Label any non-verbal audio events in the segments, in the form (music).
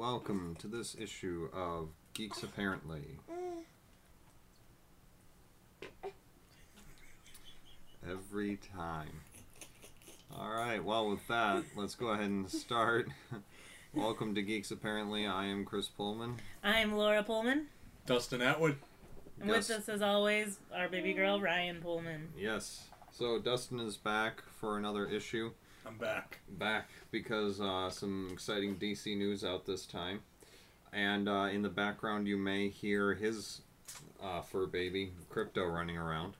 welcome to this issue of Geeks Apparently. Every time. Alright, well, with that, let's go ahead and start. (laughs) welcome to Geeks Apparently. I am Chris Pullman. I'm Laura Pullman. Dustin Atwood. And with us, as always, our baby girl, Ryan Pullman. Yes. So, Dustin is back for another issue. I'm back. Back because uh, some exciting DC news out this time. And uh, in the background, you may hear his uh, fur baby, Crypto, running around.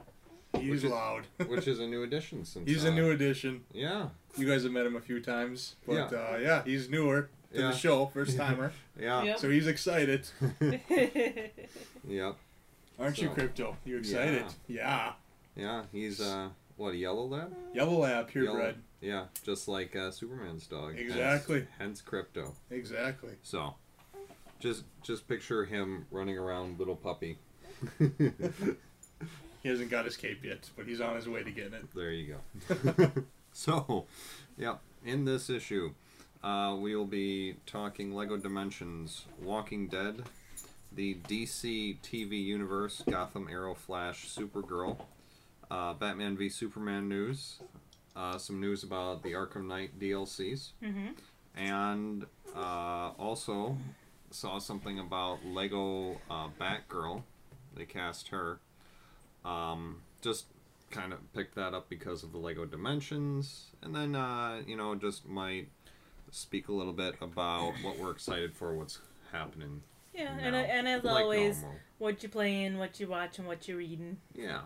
He's Which is- loud. (laughs) which is a new addition since he's a uh, new addition. yeah You guys have met him a few times, but Yeah. uh, yeah, he's newer to Yeah. the show, first (laughs) timer. yeah Yep. so he's excited, (laughs) yep aren't you, Crypto? You're excited? Yeah. yeah he's uh what a yellow lab Yellow lab, Yellow- purebred. Yeah just like uh, superman's dog Exactly. hence, crypto Exactly. so just just picture him running around little puppy (laughs) He hasn't got his cape yet, but he's on his way to getting it. there you go (laughs) (laughs) so yep in this issue uh, we will be talking lego dimensions walking dead the dc tv universe gotham arrow flash supergirl uh, batman v superman news uh, some news about the arkham knight dlcs hmm and uh, also saw something about lego uh, batgirl. They cast her. Um, just kind of picked that up because of the lego dimensions. And then uh, you know just might speak a little bit about what we're excited for what's happening Yeah, now, and, and as like always, normal. what you playing, what you watching, what you reading. yeah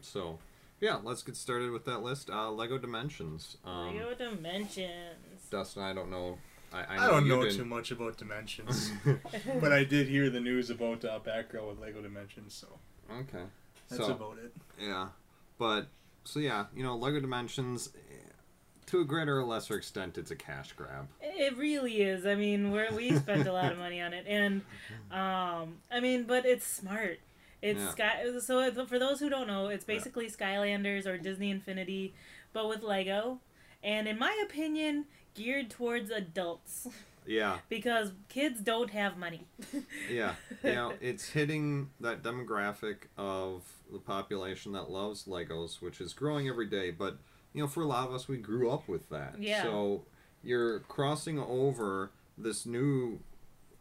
so yeah let's get started with that list uh, lego dimensions um, Lego Dimensions. dustin i don't know i, I, I, don't know didn't- too much about dimensions, (laughs) (laughs) but I did hear the news about uh, Batgirl with Lego Dimensions, so okay that's so about it. Yeah, but so yeah, you know, Lego Dimensions, to a greater or lesser extent, it's a cash grab. It really is. I mean, we're, we spent a lot of money on it, and um, I mean, but it's smart. It's Yeah. Sky. So for those who don't know, it's basically Skylanders or Disney Infinity, but with Lego, and in my opinion, geared towards adults Yeah, (laughs) because kids don't have money. (laughs) yeah, you know, it's hitting that demographic of the population that loves Legos, which is growing every day. But you know, for a lot of us, we grew up with that. Yeah. So you're crossing over this new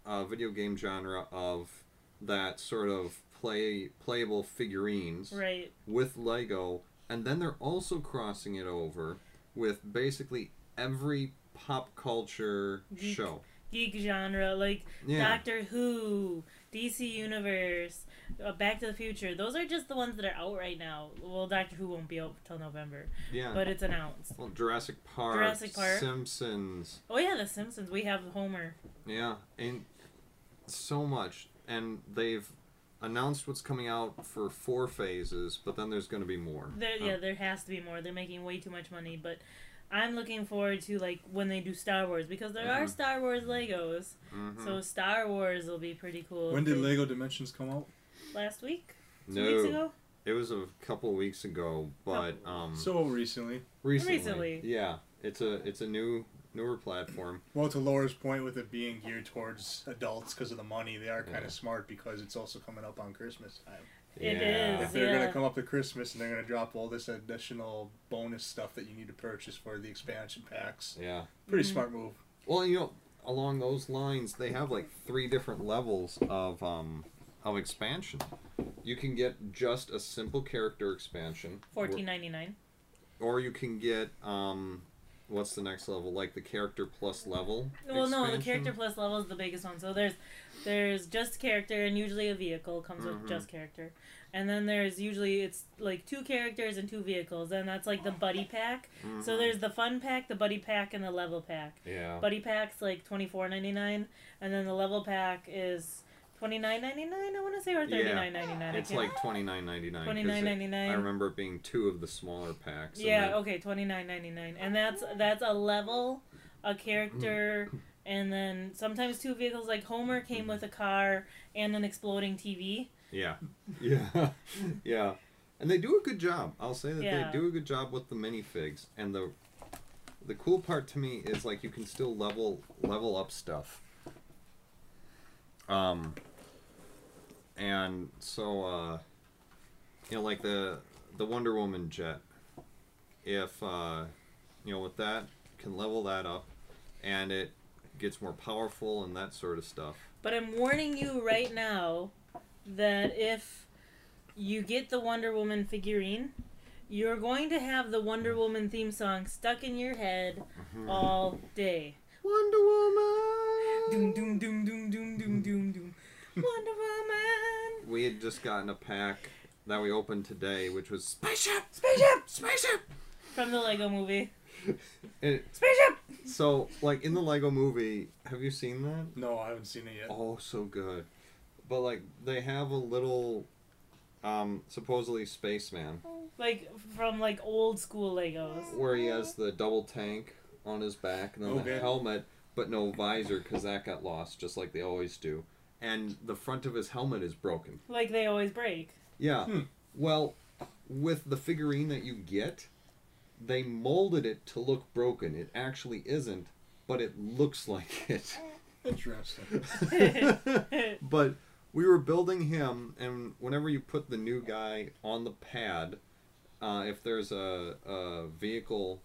uh, video game genre of that sort of play playable figurines. right. with Lego, and then they're also crossing it over with basically every pop culture Geek. show. Geek genre like Yeah, Doctor Who, DC Universe, uh, Back to the Future. Those are just the ones that are out right now. Well, Doctor Who won't be out till November, yeah. but it's announced. well, Jurassic Park, Jurassic Park. Simpsons, Oh yeah, The Simpsons. We have Homer. yeah, and so much. And they've announced what's coming out for four phases, but then there's going to be more. There, Um, yeah, there has to be more. They're making way too much money, but I'm looking forward to like when they do Star Wars because there are Mhm. Star Wars Legos. mhm. So Star Wars will be pretty cool. When did They- Lego Dimensions come out? Last week? Two no, weeks ago? it was a couple weeks ago, but um, So recently. recently, Recently. yeah, it's a it's a new newer platform. Well, to Laura's point, with it being geared towards adults because of the money, they are kind Yeah. of smart because it's also coming up on Christmas time. It yeah. is. If they're Yeah. gonna come up to Christmas and they're gonna drop all this additional bonus stuff that you need to purchase for the expansion packs, Yeah. pretty Mhm. smart move. Well, you know, along those lines, they have like three different levels of um of expansion. You can get just a simple character expansion, Fourteen ninety nine. or, or you can get um, what's the next level? Like the character plus level. Well, no, the character plus level is the biggest one. So there's there's just character, and usually a vehicle comes Mhm. with just character, and then there's usually it's like two characters and two vehicles, and that's like the buddy pack. So Mhm. there's the fun pack, the buddy pack, and the level pack. yeah. Buddy pack's like twenty four ninety nine, and then the level pack is twenty nine ninety nine. I want to say or Yeah. thirty nine ninety nine. It's like twenty nine ninety nine. Twenty nine ninety nine. I remember it being two of the smaller packs. Yeah, then- okay, twenty nine ninety nine, and that's that's a level, a character, (laughs) and then sometimes two vehicles. Like Homer came with a car and an exploding TV. Yeah. (laughs) Yeah. (laughs) yeah. And they do a good job. I'll say that Yeah. they do a good job with the minifigs. And the the cool part to me is like you can still level level up stuff. Um, and so, uh, you know, like the the Wonder Woman jet, if uh, you know, with that, can level that up, and it gets more powerful and that sort of stuff. But I'm warning you right now that if you get the Wonder Woman figurine, you're going to have the Wonder Woman theme song stuck in your head all day. Wonder Woman. Doom doom doom doom doom doom doom doom. Wonder Woman. We had just gotten a pack that we opened today, which was spaceship, Spaceship spaceship. from the Lego Movie. (laughs) And Spaceship. so, like in the Lego Movie, have you seen that? No, I haven't seen it yet. Oh, so good. But like they have a little, um, supposedly spaceman Like from like old school Legos. where he has the double tank on his back and then the helmet, but no visor because that got lost, just like they always do. And the front of his helmet is broken. Like they always break. Yeah. Hmm. Well, with the figurine that you get, they molded it to look broken. It actually isn't, but it looks like it. Interesting. (laughs) (laughs) but we were building him, and whenever you put the new guy on the pad, uh, if there's a, a vehicle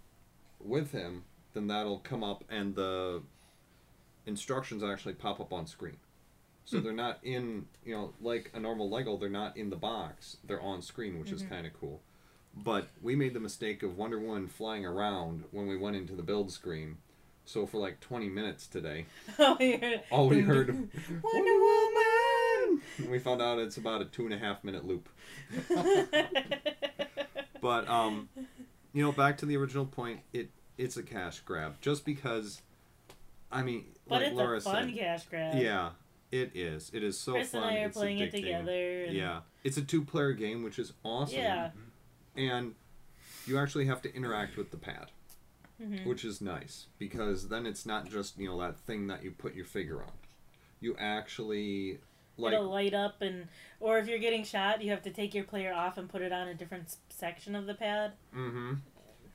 with him, then that'll come up, and the instructions actually pop up on screen. So they're not in, you know, like a normal Lego, they're not in the box. They're on screen, which is kind of cool. But we made the mistake of Wonder Woman flying around when we went into the build screen. So for like 20 minutes today, (laughs) Oh, you're- all we heard dum. (laughs) Wonder Woman. We found out it's about a two and a half minute loop. (laughs) But um, you know, back to the original point, it it's a cash grab just because. I mean, but like it's Laura a fun said, cash grab. yeah, it is. It is so Chris fun. and I are it's playing it together. And Yeah, it's a two-player game, which is awesome. Yeah. and you actually have to interact with the pad, Mhm. which is nice because then it's not just you know that thing that you put your figure on. You actually like It'll light up, and or if you're getting shot, you have to take your player off and put it on a different section of the pad. Mm-hmm.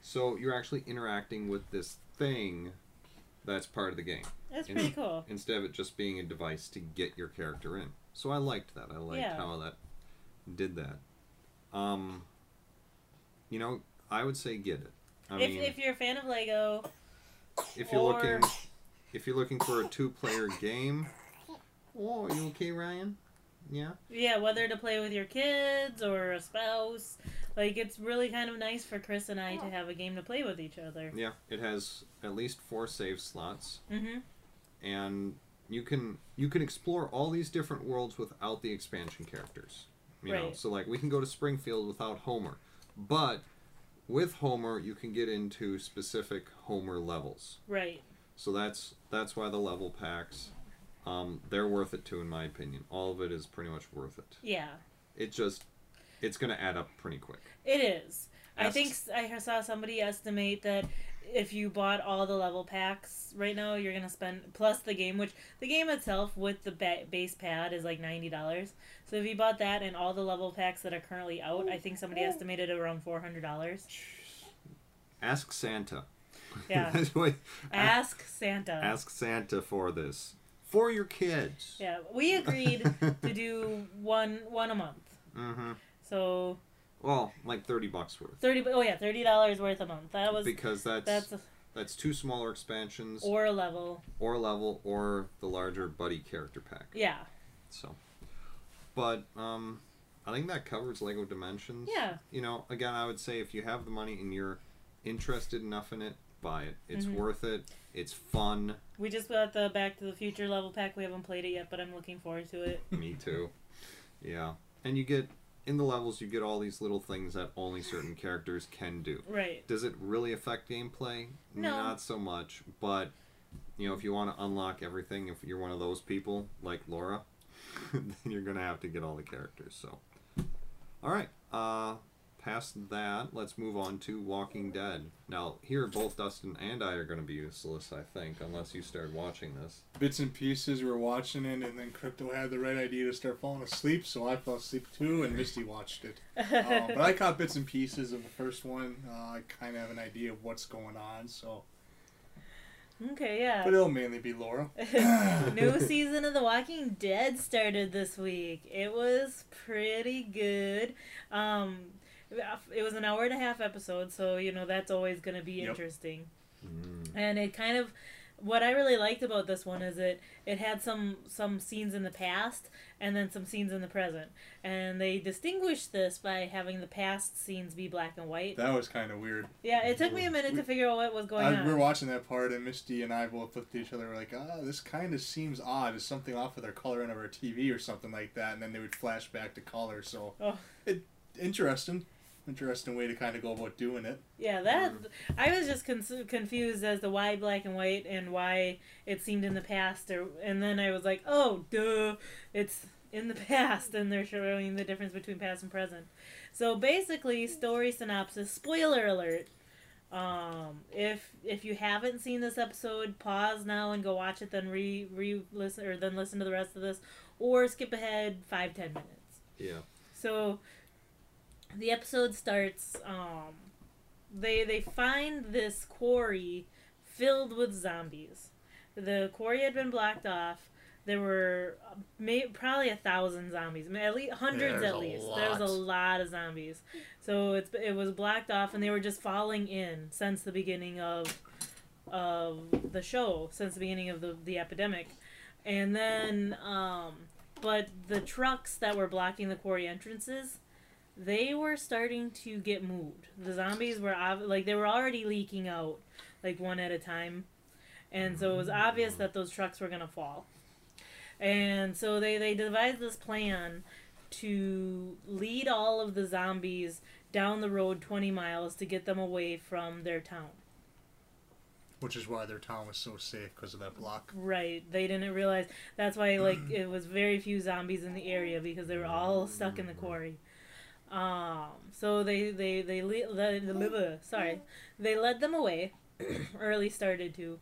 So you're actually interacting with this thing that's part of the game That's In- pretty cool. instead of it just being a device to get your character in. So I liked that. I liked Yeah. how that did that. Um, you know, I would say get it. I if, mean, if you're a fan of Lego, if you're or- looking, if you're looking for a two-player game, oh, are you okay, Ryan? Yeah. yeah, whether to play with your kids or a spouse, like it's really kind of nice for Chris and I to have a game to play with each other. Yeah. It has at least four save slots. Mm-hmm. And you can you can explore all these different worlds without the expansion characters. You know, so like we can go to Springfield without Homer, but with Homer you can get into specific Homer levels. Right. So that's that's why the level packs, um, they're worth it too in my opinion. All of it is pretty much worth it. Yeah, It just it's gonna add up pretty quick. it is. I think I saw somebody estimate that if you bought all the level packs right now, you're gonna spend plus the game, which the game itself with the ba- base pad is like ninety dollars. So if you bought that and all the level packs that are currently out, I think somebody estimated around four hundred dollars. Ask Santa. Yeah. (laughs) What- Ask Santa. ask Santa for this for your kids. Yeah, we agreed to do (laughs) one one a month. Mm-hmm. So Well, like thirty bucks worth. thirty. Oh yeah, thirty dollars worth a month. That was because that's that's that's, two smaller expansions or, a level or a level. or the larger buddy character pack. Yeah, So, but um, I think that covers Lego Dimensions. Yeah. You know, again, I would say if you have the money and you're interested enough in it, buy it. It's Mhm. worth it. It's fun. we just got the Back to the Future level pack. We haven't played it yet, but I'm looking forward to it. Me too. Yeah, and you get in the levels you get all these little things that only certain characters can do. Right. Does it really affect gameplay? No. Not so much, but you know, if you want to unlock everything, if you're one of those people like Laura, (laughs) then you're gonna have to get all the characters. So, all right. Uh, past that, let's move on to Walking Dead. Now, here both Dustin and I are gonna be useless, I think, unless you started watching this. Bits and pieces, we were watching it, and then Crypto had the right idea to start falling asleep, so I fell asleep too, and Misty watched it. (laughs) Uh, but I caught bits and pieces of the first one. Uh, I kind of have an idea of what's going on, so Okay, yeah. But it'll mainly be Laura. (laughs) (laughs) New season of The Walking Dead started this week. It was pretty good. Um, it was an hour and a half episode, so you know that's always going to be Yep. interesting. Mm. And it kind of, what I really liked about this one is it it had some some scenes in the past and then some scenes in the present, and they distinguished this by having the past scenes be black and white. That was kind of weird. Yeah, it took me a minute to figure out what was going I, on. we were watching that part, and Misty and I both looked at each other. We're like, "Ah, this kind of seems odd. Is something off with our coloring of our TV or something like that?" And then they would flash back to color. So, Oh. it interesting, interesting way to kind of go about doing it. Yeah, that I was just con- confused as to why black and white and why it seemed in the past, or and then I was like, oh, duh, it's in the (laughs) past, and they're showing the difference between past and present. So basically, story synopsis. Spoiler alert. Um, if if you haven't seen this episode, pause now and go watch it. Then re re listen or then listen to the rest of this, or skip ahead five ten minutes. Yeah. So the episode starts um they they find this quarry filled with zombies. The quarry had been blocked off. There were uh, may, probably a thousand zombies, I mean, at least hundreds there's at a least. There was a lot. lot of zombies. So it's it was blocked off, and they were just falling in since the beginning of of the show, since the beginning of the the epidemic, and then um, but the trucks that were blocking the quarry entrances they were starting to get moved. The zombies were ob- like they were already leaking out, like one at a time, and so it was obvious that those trucks were gonna fall. And so they they devised this plan to lead all of the zombies down the road 20 miles to get them away from their town. Which is why their town was so safe because of that block. Right. They didn't realize that's why like it was very few zombies in the area because they were all stuck in the quarry. Um so they they they le- le- le- sorry. They led them away (clears throat) or at least started to.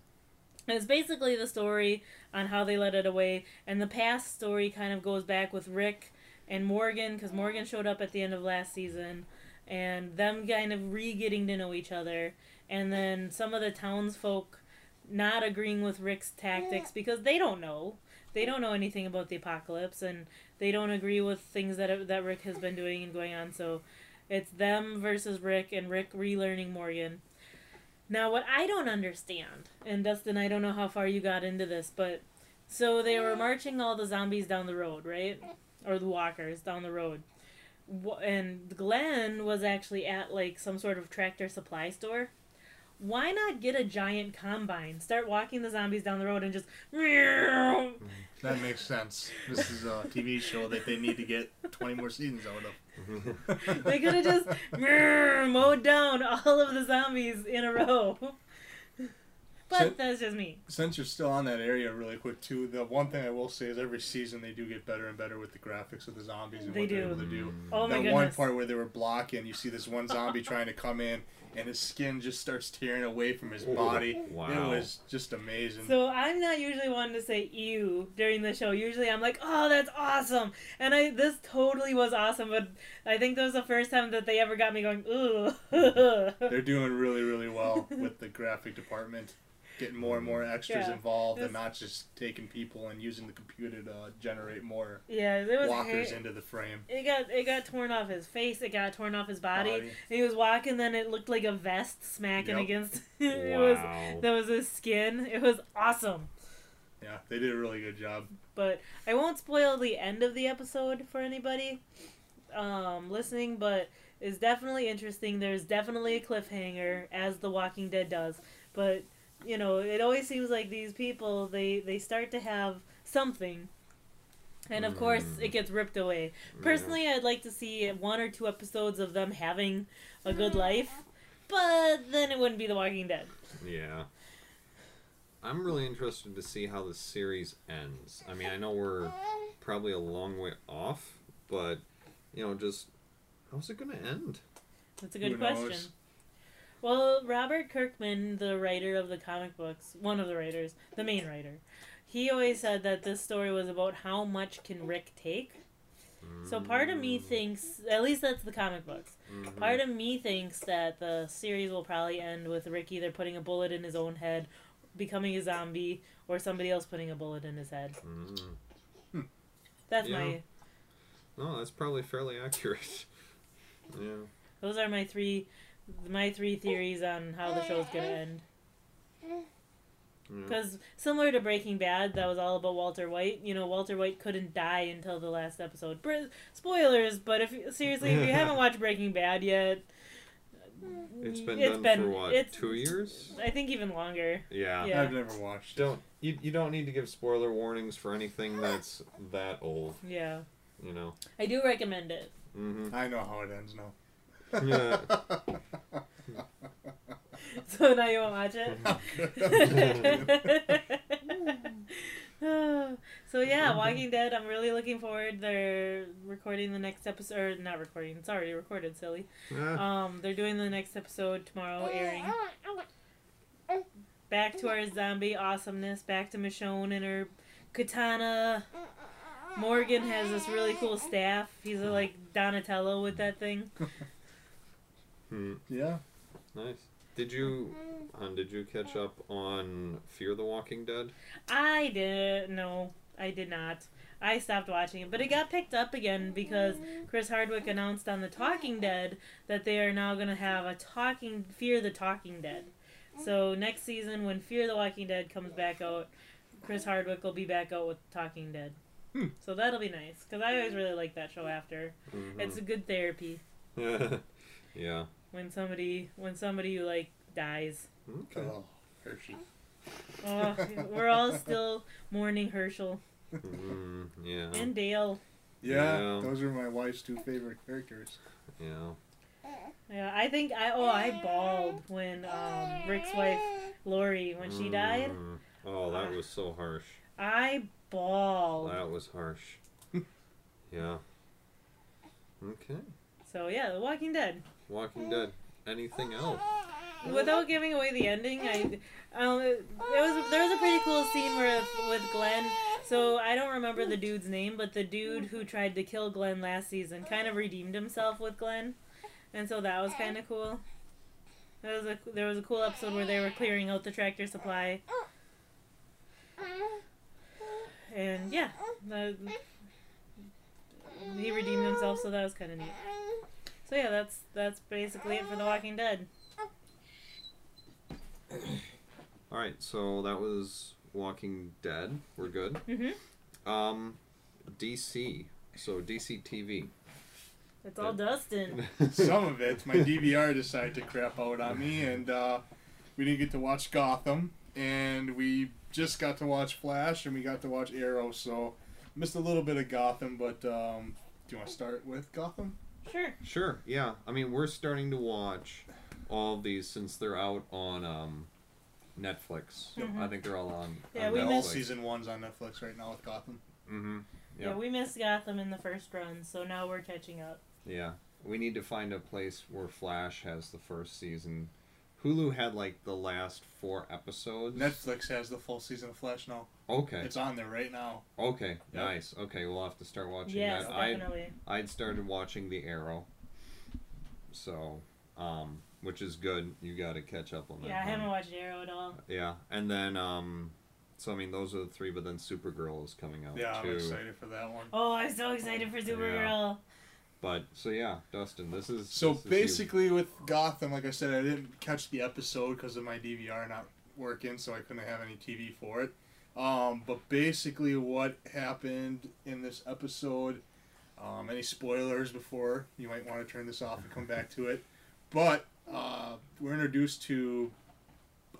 And it's basically the story on how they led it away and the past story kind of goes back with Rick and Morgan cuz Morgan showed up at the end of last season and them kind of re-getting to know each other and then some of the townsfolk not agreeing with Rick's tactics because they don't know. They don't know anything about the apocalypse and they don't agree with things that that Rick has been doing and going on. So it's them versus Rick and Rick relearning Morgan. Now what I don't understand, and Dustin, I don't know how far you got into this, but so they were marching all the zombies down the road, right? Or the walkers down the road. And Glenn was actually at like some sort of tractor supply store why not get a giant combine? Start walking the zombies down the road and just. Mm-hmm. That makes sense. This is a TV show that they need to get 20 more seasons out of. (laughs) They could have just mowed down all of the zombies in a row. (laughs) But So- that's just me. Since you're still on that area, really quick too, the one thing I will say is every season they do get better and better with the graphics of the zombies and They what they're able to do. Oh my that one part where they were blocking, you see this one zombie (laughs) trying to come in, and his skin just starts tearing away from his body. (laughs) Wow. It was just amazing. So I'm not usually one to say ew during the show. Usually I'm like, oh, that's awesome. And I this totally was awesome, but I think that was the first time that they ever got me going, ooh. (laughs) They're doing really, really well with the graphic department, getting more and more extras Yeah. involved, and not just taking people and using the computer to generate more yeah, there was walkers hair- into the frame. It got it got torn off his face. It got torn off his body. Body. And he was walking, then it looked like a vest smacking Yep. against. (laughs) it was Wow. that was his skin. It was awesome. Yeah, they did a really good job. But I won't spoil the end of the episode for anybody um, listening. But it's definitely interesting. There's definitely a cliffhanger, as The Walking Dead does. But you know, it always seems like these people they they start to have something. And of course, Mm. it gets ripped away. Personally, I'd like to see one or two episodes of them having a good life, but then it wouldn't be The Walking Dead. Yeah. I'm really interested to see how the series ends. I mean, I know we're probably a long way off, but you know, just how's it going to end? That's a good Who knows? Well, Robert Kirkman, the writer of the comic books, one of the writers, the main writer, he always said that this story was about how much can Rick take. So part of me thinks, at least that's the comic books. Mhm. Part of me thinks that the series will probably end with Rick either putting a bullet in his own head, becoming a zombie or somebody else putting a bullet in his head. Mm. That's Yeah. my. No, that's probably fairly accurate. (laughs) Yeah. Those are my three, my three theories on how the show's gonna end. yeah. Because similar to Breaking Bad, that was all about Walter White. You know, Walter White couldn't die until the last episode. Br- spoilers, but if seriously, if you (laughs) haven't watched Breaking Bad yet, It's been it's done been- for what? it's- Two years? I think even longer. Yeah. Yeah. I've never watched. Don't you, you don't need to give spoiler warnings for anything that's that old, Yeah, you know. I do recommend it. Mm-hmm. I know how it ends now. Yeah. (laughs) So now you won't watch it. so yeah, Walking Dead. I'm really looking forward. They're recording the next episode, or not recording. It's already recorded. Silly. Yeah. Um, they're doing the next episode tomorrow, airing. Back to our zombie awesomeness. Back to Michonne and her katana. Morgan has this really cool staff. He's a, like Donatello with that thing. (laughs) Hmm. yeah. Nice. Did you, hon, did you catch up on Fear the Walking Dead? I did no, I did not. I stopped watching it, but it got picked up again because Chris Hardwick announced on The Talking Dead that they are now going to have a talking Fear the Talking Dead. So next season, when Fear the Walking Dead comes back out, Chris Hardwick will be back out with Talking Dead. Hmm. So that'll be nice because I always really like that show. After Mhm. it's a good therapy (laughs) yeah. When somebody when somebody like dies. Okay. Oh, Hershey. Oh, we're all still mourning Herschel Mm, yeah. and Dale. Yeah, Yeah. those are my wife's two favorite characters. Yeah. Yeah, I think I oh I bawled when um, Rick's wife Lori when she died. Mm. Oh, that was so harsh. I bawled. That was harsh. (laughs) yeah. Okay. So yeah, The Walking Dead. Walking Dead. Anything else? Without giving away the ending, I um it was there was a pretty cool scene where with Glenn. So I don't remember the dude's name, but the dude who tried to kill Glenn last season kind of redeemed himself with Glenn, and so that was kind of cool. There was a there was a cool episode where they were clearing out the tractor supply, and yeah, the, he redeemed himself, so that was kind of neat. So yeah, that's that's basically it for The Walking Dead. (coughs) All right. So that was Walking Dead. We're good. Mm-hmm. Um, DC. So DC TV. It's all Dustin. (laughs) Some of it, my DVR decided to crap out on me, and uh, we didn't get to watch Gotham, and we just got to watch Flash, and we got to watch Arrow, so missed a little bit of Gotham. But um, do you want to start with Gotham? Sure. Sure. Yeah. I mean, we're starting to watch all of these since they're out on um, Netflix. Mhm. I think they're all on. Yeah, on we All Netflix. missed- season one's on Netflix right now with Gotham. Mm-hmm. Yeah. We missed Gotham in the first run, so now we're catching up. Yeah. We need to find a place where Flash has the first season. Hulu had like the last four episodes. Netflix has the full season of Flash now. Okay. It's on there right now. Okay. Yep. Nice. Okay, we'll have to start watching Yes, that. I definitely. I'd started watching The Arrow. So, um, which is good. You got to catch up on that. Yeah, I haven't watched Arrow at all. Yeah, and then um, so I mean those are the three, but then Supergirl is coming out Yeah, I'm too. excited for that one. Oh, I'm so excited for Supergirl. But so yeah, Dustin, this is So this is basically, with Gotham, like I said, I didn't catch the episode because of my DVR not working, so I couldn't have any TV for it. Um, but basically, what happened in this episode? Um, any spoilers before you might want to turn this off and come back to it. But uh, we're introduced to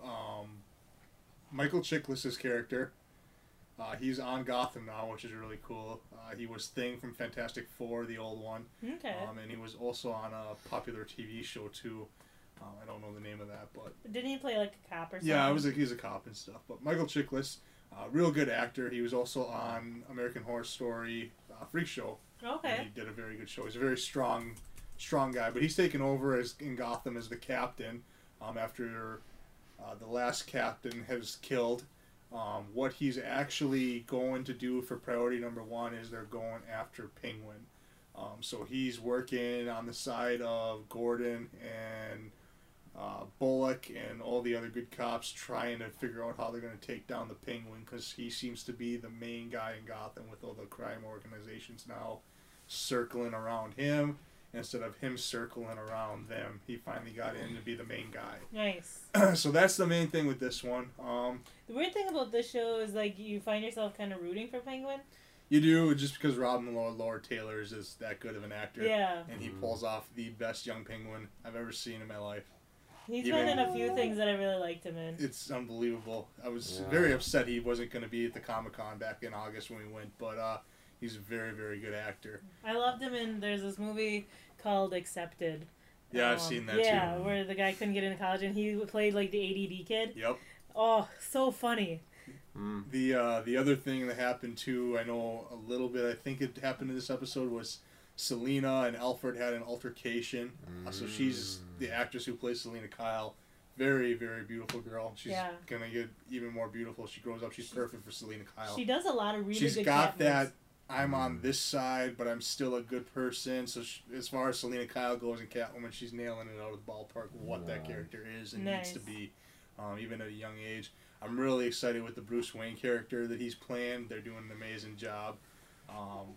um, Michael Chiklis's character. Uh, he's on Gotham now, which is really cool. Uh, he was Thing from Fantastic Four, the old one. Okay. Um, and he was also on a popular TV show too. Um, I don't know the name of that, but Didn't he play like a cop or something? yeah, I was a, he's a cop and stuff. But Michael Chiklis, uh, real good actor. He was also on American Horror Story, uh, Freak Show. Okay. he did a very good show. He's a very strong, strong guy. But he's taken over as in Gotham as the captain um, after uh, the last captain has killed. Um, what he's actually going to do for priority number one is they're going after Penguin. Um, so he's working on the side of Gordon and uh, Bullock and all the other good cops trying to figure out how they're going to take down the Penguin because he seems to be the main guy in Gotham with all the crime organizations now circling around him instead of him circling around them. He finally got in to be the main guy. (clears throat) Nice. so that's the main thing with this one. Um, The weird thing about this show is like you find yourself kind of rooting for Penguin. you do just because Robin Lord, Lord Taylor is just that good of an actor. Yeah, And he Mm. pulls off the best young penguin I've ever seen in my life. he's Even- been in a few things that I really liked him in. It's unbelievable. I was Yeah. very upset he wasn't going to be at the Comic Con back in August when we went, but uh, he's a very, very good actor. I loved him in. There's this movie called Accepted. Yeah, I've Um, seen that Yeah, too. where the guy couldn't get into college and he played like the ADD kid. Yep. Oh, so funny. Mm. The uh, the other thing that happened too, I know a little bit. I think it happened in this episode was Selina and Alfred had an altercation. Uh, so she's the actress who plays Selina Kyle. Very, very beautiful girl. She's Yeah. gonna get even more beautiful. She grows up. She's perfect for Selina Kyle. She does a lot of really She's good got that. moves. I'm on this side, but I'm still a good person. So sh as far as Selina Kyle goes in Catwoman, she's nailing it out of the ballpark. What that character is and Nice. needs to be, um, even at a young age. I'm really excited with the Bruce Wayne character that he's playing. They're doing an amazing job. Um,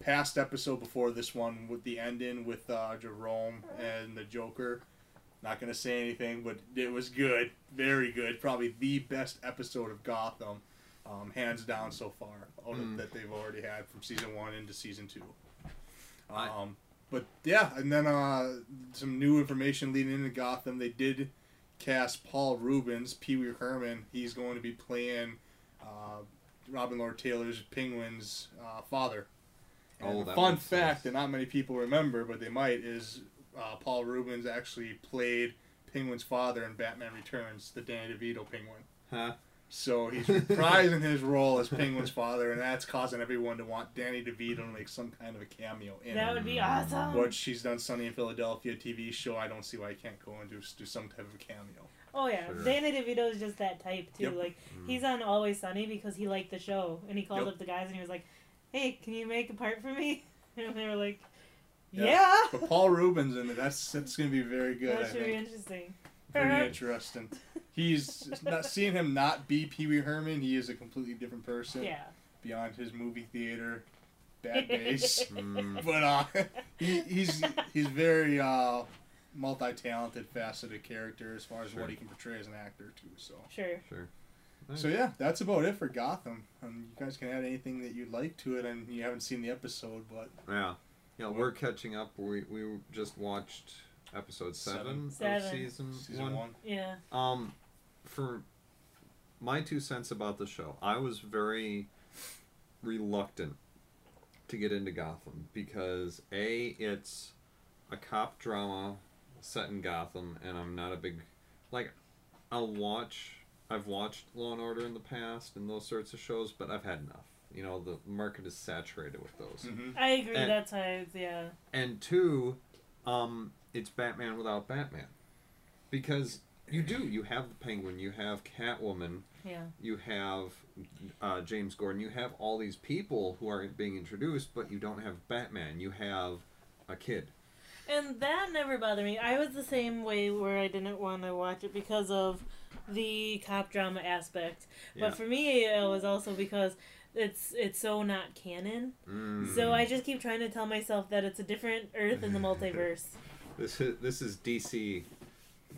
past episode before this one with the ending with uh, Jerome and the Joker. Not gonna say anything, but it was good, very good. Probably the best episode of Gotham, um, hands down so far, out of, Mm. that they've already had from season one into season two. I- Um, but yeah, and then uh, some new information leading into Gotham. They did cast Paul Reubens, Pee Wee Herman. He's going to be playing uh, Robin Lord Taylor's Penguin's uh, father. And Oh, a that fun fact sense. that not many people remember, but they might, is uh, Paul Reubens actually played Penguin's father in Batman Returns, the Danny DeVito Penguin. Huh? So he's reprising his role as Penguin's father, and that's causing everyone to want Danny DeVito to make some kind of a cameo in That would be awesome. What she's done, Sunny in Philadelphia TV show. I don't see why he can't go and do, do some type of a cameo. Oh yeah, Sure. Danny DeVito is just that type too. Yep. Like Mm. he's on Always Sunny because he liked the show, and he called Yep. up the guys and he was like, "Hey, can you make a part for me?" (laughs) And they were like, Yeah. "Yeah." But Paul Reubens in it, that's that's gonna be very good. that I should be interesting. Pretty interesting. He's not seeing him not be Pee Wee Herman. He is a completely different person Yeah. beyond his movie theater bad days. (laughs) Mm. but uh, he, he's he's very uh, multi-talented, faceted character as far as Sure. what he can portray as an actor too. So. Sure. Sure. So yeah, that's about it for Gotham. Um, you guys can add anything that you'd like to it, and you haven't seen the episode, but Yeah. Yeah, we're catching up. We we just watched episode seven, Seven. of Seven. season, season one. one. Yeah. Um, for my two cents about the show, I was very reluctant to get into Gotham because a it's a cop drama set in Gotham, and I'm not a big like. I'll watch. I've watched Law and Order in the past and those sorts of shows, but I've had enough. You know, the market is saturated with those. Mm-hmm. I agree. And- that's how. It's, yeah. and two, um, it's Batman without Batman, because you do you have the Penguin, you have Catwoman, Yeah. you have uh, James Gordon, you have all these people who are being introduced, but you don't have Batman. You have a kid. And that never bothered me. I was the same way where I didn't want to watch it because of the cop drama aspect. Yeah. But for me, it was also because it's it's so not canon. Mm. So I just keep trying to tell myself that it's a different Earth in the (laughs) multiverse. This is this is DC,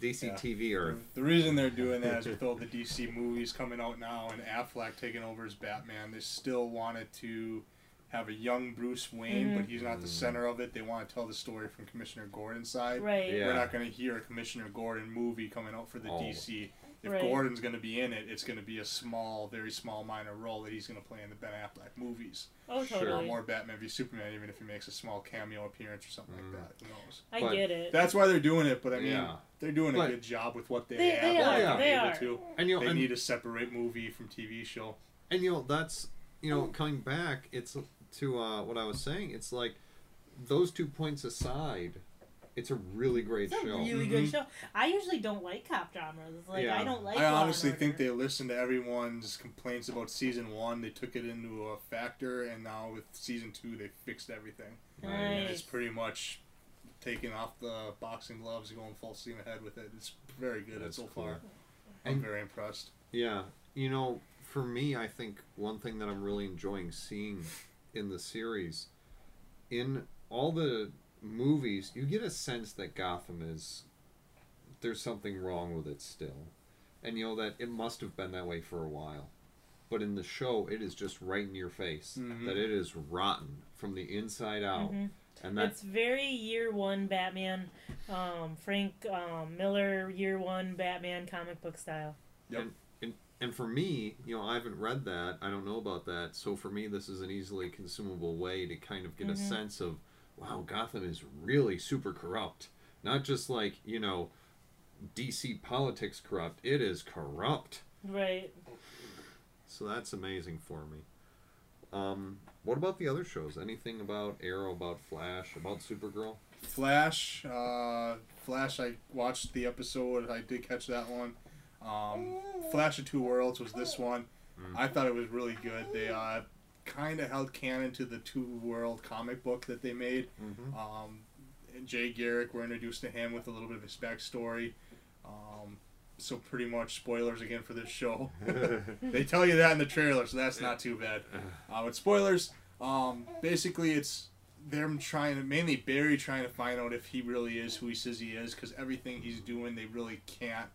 DC Yeah. TV Earth. The reason they're doing that is with all the DC movies coming out now and Affleck taking over as Batman, they still wanted to have a young Bruce Wayne, Mhm. but he's not the Mm. center of it. They want to tell the story from Commissioner Gordon's side. Right. Yeah. We're not going to hear a Commissioner Gordon movie coming out for the Oh. DC. If Right. Gordon's going to be in it, it's going to be a small, very small, minor role that he's going to play in the Ben Affleck movies. Oh, Sure. Or more Batman v Superman, even if he makes a small cameo appearance or something Mm. like that. Who knows? I But get it. That's why they're doing it, but I mean, Yeah. they're doing a But- good job with what they, They- have. they are, they're they are. to. And you know, They and, need to separate movie from TV show. and you know that's you know coming back. It's to uh, what I was saying. It's like those two points aside, it's a really great It's a show. really Mhm. good show. I usually don't like cop dramas. Like Yeah. I don't like. I Law and honestly think they listened to everyone's complaints about season one. They took it into a factor, and now with season two, they fixed everything. Nice. And it's pretty much taking off the boxing gloves and going full steam ahead with it. It's very good That's so cool. far. I'm And- very impressed. Yeah, you know, for me, I think one thing that I'm really enjoying seeing in the series, in all the movies, you get a sense that Gotham is there's something wrong with it still, and you know that it must have been that way for a while. But in the show, it is just right in your face Mhm. that it is rotten from the inside out, Mhm. and that's very year one Batman, um, Frank um, Miller year one Batman comic book style. And and for me, you know, I haven't read that. I don't know about that. So for me, this is an easily consumable way to kind of get a Mhm. sense of, wow, Gotham is really super corrupt. Not just like, you know, DC politics corrupt. It is corrupt. Right. So that's amazing for me. Um, what about the other shows? Anything about Arrow, about Flash, about Supergirl? Flash, uh, Flash. I watched the episode. I did catch that one. Um, Flash of Two Worlds was this one. Mm. I thought it was really good. They uh, kind of held canon to the Two World comic book that they made. Mm-hmm. Um, Jay Garrick, we're introduced to him with a little bit of his backstory. Um, so pretty much spoilers again for this show. (laughs) they tell you that in the trailer, so that's not too bad. Uh, but spoilers, um, basically it's them trying to mainly Barry trying to find out if he really is who he says he is, because everything he's doing they really can't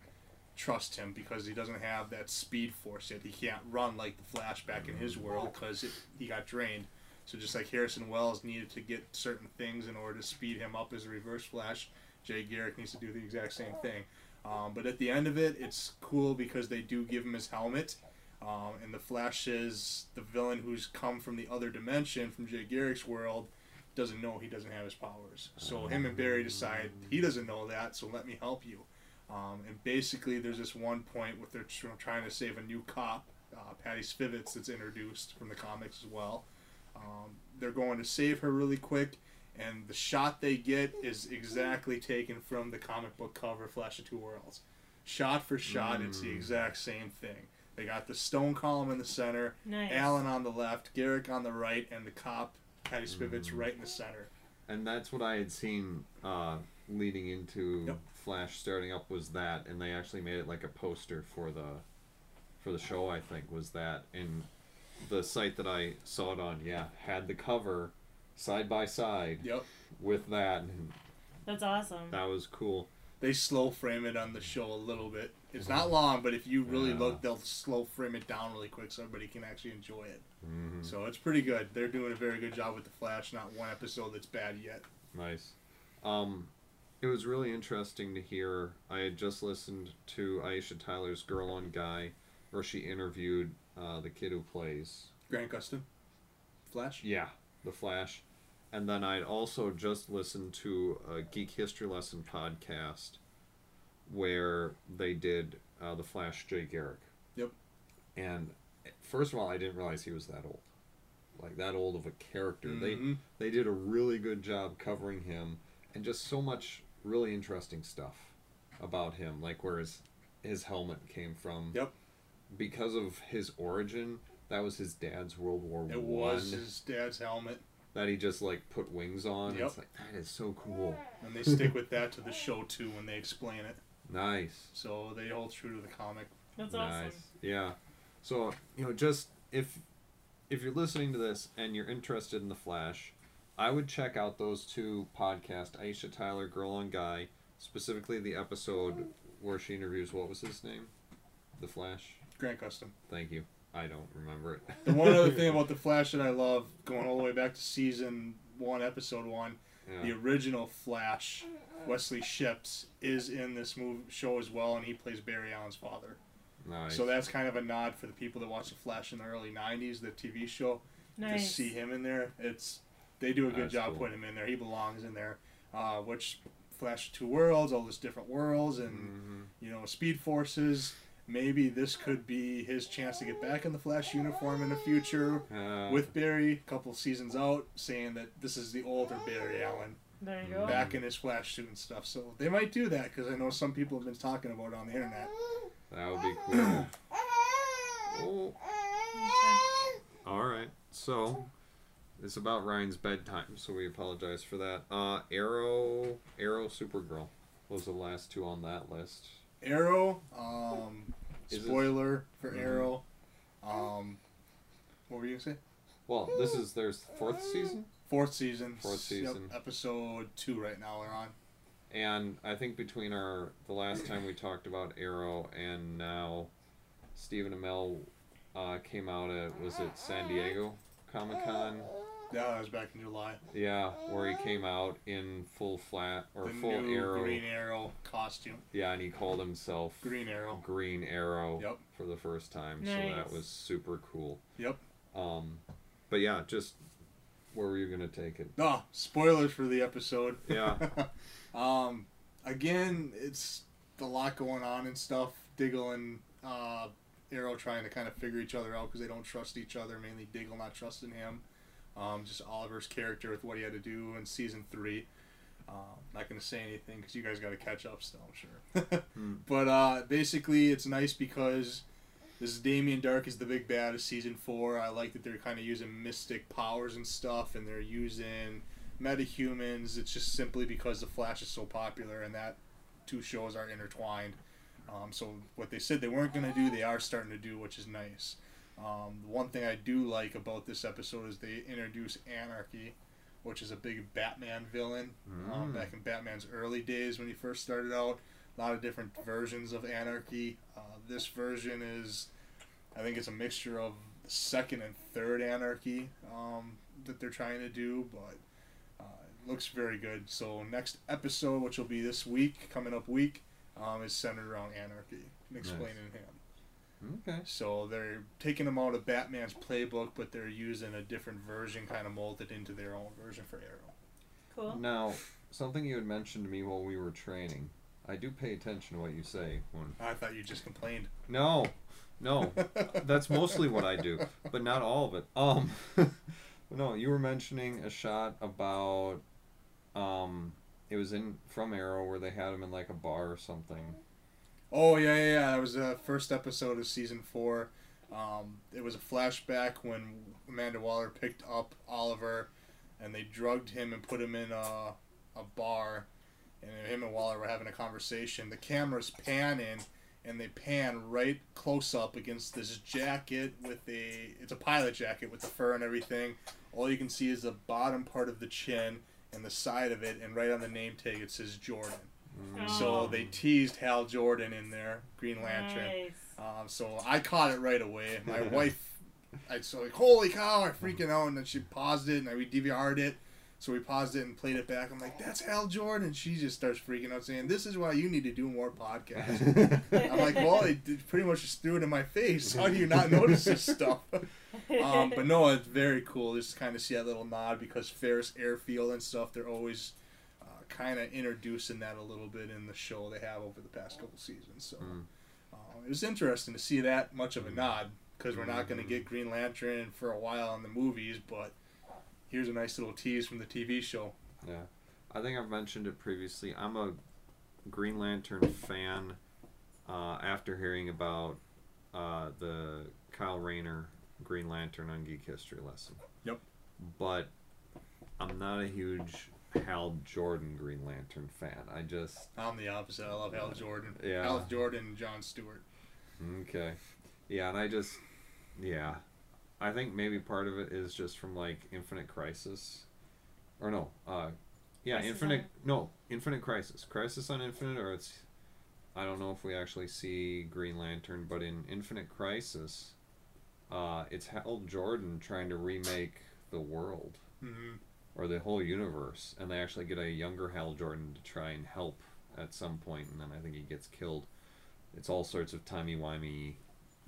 trust him because he doesn't have that speed force yet. He can't run like the Flash back in his world because he got drained. So just like Harrison Wells needed to get certain things in order to speed him up as a Reverse Flash, Jay Garrick needs to do the exact same thing. Um, but at the end of it, it's cool because they do give him his helmet. Um, and the Flash is the villain who's come from the other dimension, from Jay Garrick's world, doesn't know he doesn't have his powers. So him and Barry decide he doesn't know that, so let me help you. Um, and basically, there's this one point where they're trying to save a new cop, uh, Patty Spivets, that's introduced from the comics as well. Um, they're going to save her really quick, and the shot they get is exactly taken from the comic book cover, Flash of Two Worlds. Shot for shot, it's the Mm. exact same thing. They got the stone column in the center, Nice. Allen on the left, Garrick on the right, and the cop, Patty Spivets, Mm. right in the center. And that's what I had seen uh, leading into Yep. Flash starting up was that, and they actually made it like a poster for the for the show. I think was that, and the site that I saw it on, yeah, had the cover side by side Yep. with that, and That's awesome. that was cool. They slow frame it on the show a little bit. It's not long, but if you really Yeah. look, they'll slow frame it down really quick so everybody can actually enjoy it. hmm So it's pretty good. They're doing a very good job with the Flash. Not one episode that's bad yet. Nice. Um, it was really interesting to hear. I had just listened to Aisha Tyler's Girl on Guy, where she interviewed uh, the kid who plays Grant Gustin, Flash. Yeah, The Flash. And then I'd also just listened to a Geek History Lesson podcast where they did uh, The Flash Jay Garrick. Yep. And first of all, I didn't realize he was that old. Like that old of a character. They Mhm. they did a really good job covering him and just so much really interesting stuff about him, like where his his helmet came from. Yep. Because of his origin, that was his dad's World War One. It was his dad's helmet, that he just like put wings on. Yep. It's like that is so cool. and they stick with that to the show too when they explain it. Nice. So they hold true to the comic. That's nice. awesome. Yeah. So, you know, just if if you're listening to this and you're interested in the Flash, I would check out those two podcasts, Aisha Tyler, Girl on Guy, specifically the episode where she interviews what was his name? The Flash. Grant Gustin. Thank you. I don't remember it. The one other thing (laughs) about the Flash that I love, going all the way back to season one, episode one, the original Flash, Wesley Ships, is in this movie show as well, and he plays Barry Allen's father. Nice. So that's kind of a nod for the people that watched the Flash in the early '90s, the TV show. Nice. To see him in there, it's they do a good That's job cool. putting him in there. He belongs in there. Uh, which Flash two worlds, all these different worlds, and Mhm. you know, Speed Forces. Maybe this could be his chance to get back in the Flash uniform in the future Uh, with Barry. A couple seasons out, saying that this is the older Barry Allen There you go. back in his Flash suit and stuff. So they might do that because I know some people have been talking about it on the internet. that would be cool. Oh. All right. So, it's about Ryan's bedtime, so we apologize for that. Uh, Arrow, Arrow, Supergirl was the last two on that list. Arrow. Um, Is it- spoiler for Mhm. Arrow. Um, what were you gonna say? Well, this is their fourth season, Fourth season. Fourth Yep, season. episode two right now we're on. and I think between our the last time we talked about Arrow and now, Stephen Amell uh, came out at was it San Diego Comic Con? Yeah, that was back in July. Yeah, where he came out in full flat or the full new Arrow. Green Arrow costume. Yeah, and he called himself Green Arrow. Green Arrow Yep. for the first time. So that was super cool. Yep. Um, but yeah, just where were you gonna take it? No, spoilers for the episode. Yeah. (laughs) um, again, it's a lot going on and stuff. Diggle and uh, Arrow trying to kind of figure each other out because they don't trust each other. Mainly Diggle not trusting him. Um, just Oliver's character with what he had to do in season three. Um, not going to say anything because you guys got to catch up still, I'm sure. (laughs) Hmm. But uh, basically, it's nice because this is Damien Darhk is the big bad of season four. I like that they're kind of using mystic powers and stuff, and they're using metahumans. It's just simply because the Flash is so popular, and that two shows are intertwined. Um, so what they said they weren't going to do, they are starting to do, which is nice. Um, the one thing I do like about this episode is they introduce Anarchy, which is a big Batman villain. Um, Mm. back in Batman's early days when he first started out, a lot of different versions of Anarchy. Uh, this version is, I think it's a mixture of the second and third Anarchy um, that they're trying to do, but uh, it looks very good. So next episode, which will be this week, coming up week, um, is centered around Anarchy and explaining him. Okay. So they're taking him out of Batman's playbook, but they're using a different version, kind of molded into their own version for Arrow. Cool. Now, something you had mentioned to me while we were training. I do pay attention to what you say. When I thought you just complained. no, no, (laughs) that's mostly what I do, but not all of it. Um, (laughs) no, you were mentioning a shot about, um, it was in from Arrow where they had him in like a bar or something. Oh yeah, yeah, yeah. That was the first episode of season four. Um, it was a flashback when Amanda Waller picked up Oliver, and they drugged him and put him in a, a bar, and him and Waller were having a conversation. The camera's panning, and they pan right close up against this jacket with a it's a pilot jacket with the fur and everything. All you can see is the bottom part of the chin and the side of it, and right on the name tag it says Jordan. Mm. So Oh. they teased Hal Jordan in there, Green Lantern. Nice. Um, so I caught it right away. My (laughs) wife, I was like, holy cow! I freaking out, and then she paused it, and I we DVR'd it. So we paused it and played it back. I'm like, that's Hal Jordan. And she just starts freaking out, saying, "This is why you need to do more podcasts." (laughs) I'm like, well, it did- pretty much just threw it in my face. How do you not (laughs) notice this stuff? um, but no, it's very cool just to kind of see that little nod because Ferris Airfield and stuff. They're always uh, kind of introducing that a little bit in the show they have over the past couple seasons. So Mm. uh, it was interesting to see that much of a nod because we're not going to get Green Lantern for a while in the movies, but here's a nice little tease from the TV show. Yeah, I think I've mentioned it previously. I'm a Green Lantern fan. Uh, after hearing about uh, the Kyle Rayner Green Lantern on Geek History lesson. Yep. But I'm not a huge Hal Jordan Green Lantern fan. I just I'm the opposite. I love Hal Jordan. Yeah. Hal Jordan and John Stewart. okay, yeah, and I just yeah, I think maybe part of it is just from like Infinite Crisis, or no, uh, yeah, Crisis Infinite on- no Infinite Crisis, Crisis on Infinite, or it's I don't know if we actually see Green Lantern, but in Infinite Crisis, uh, it's Hal Jordan trying to remake the world hmm or the whole universe, and they actually get a younger Hal Jordan to try and help at some point, and then I think he gets killed. It's all sorts of timey wimey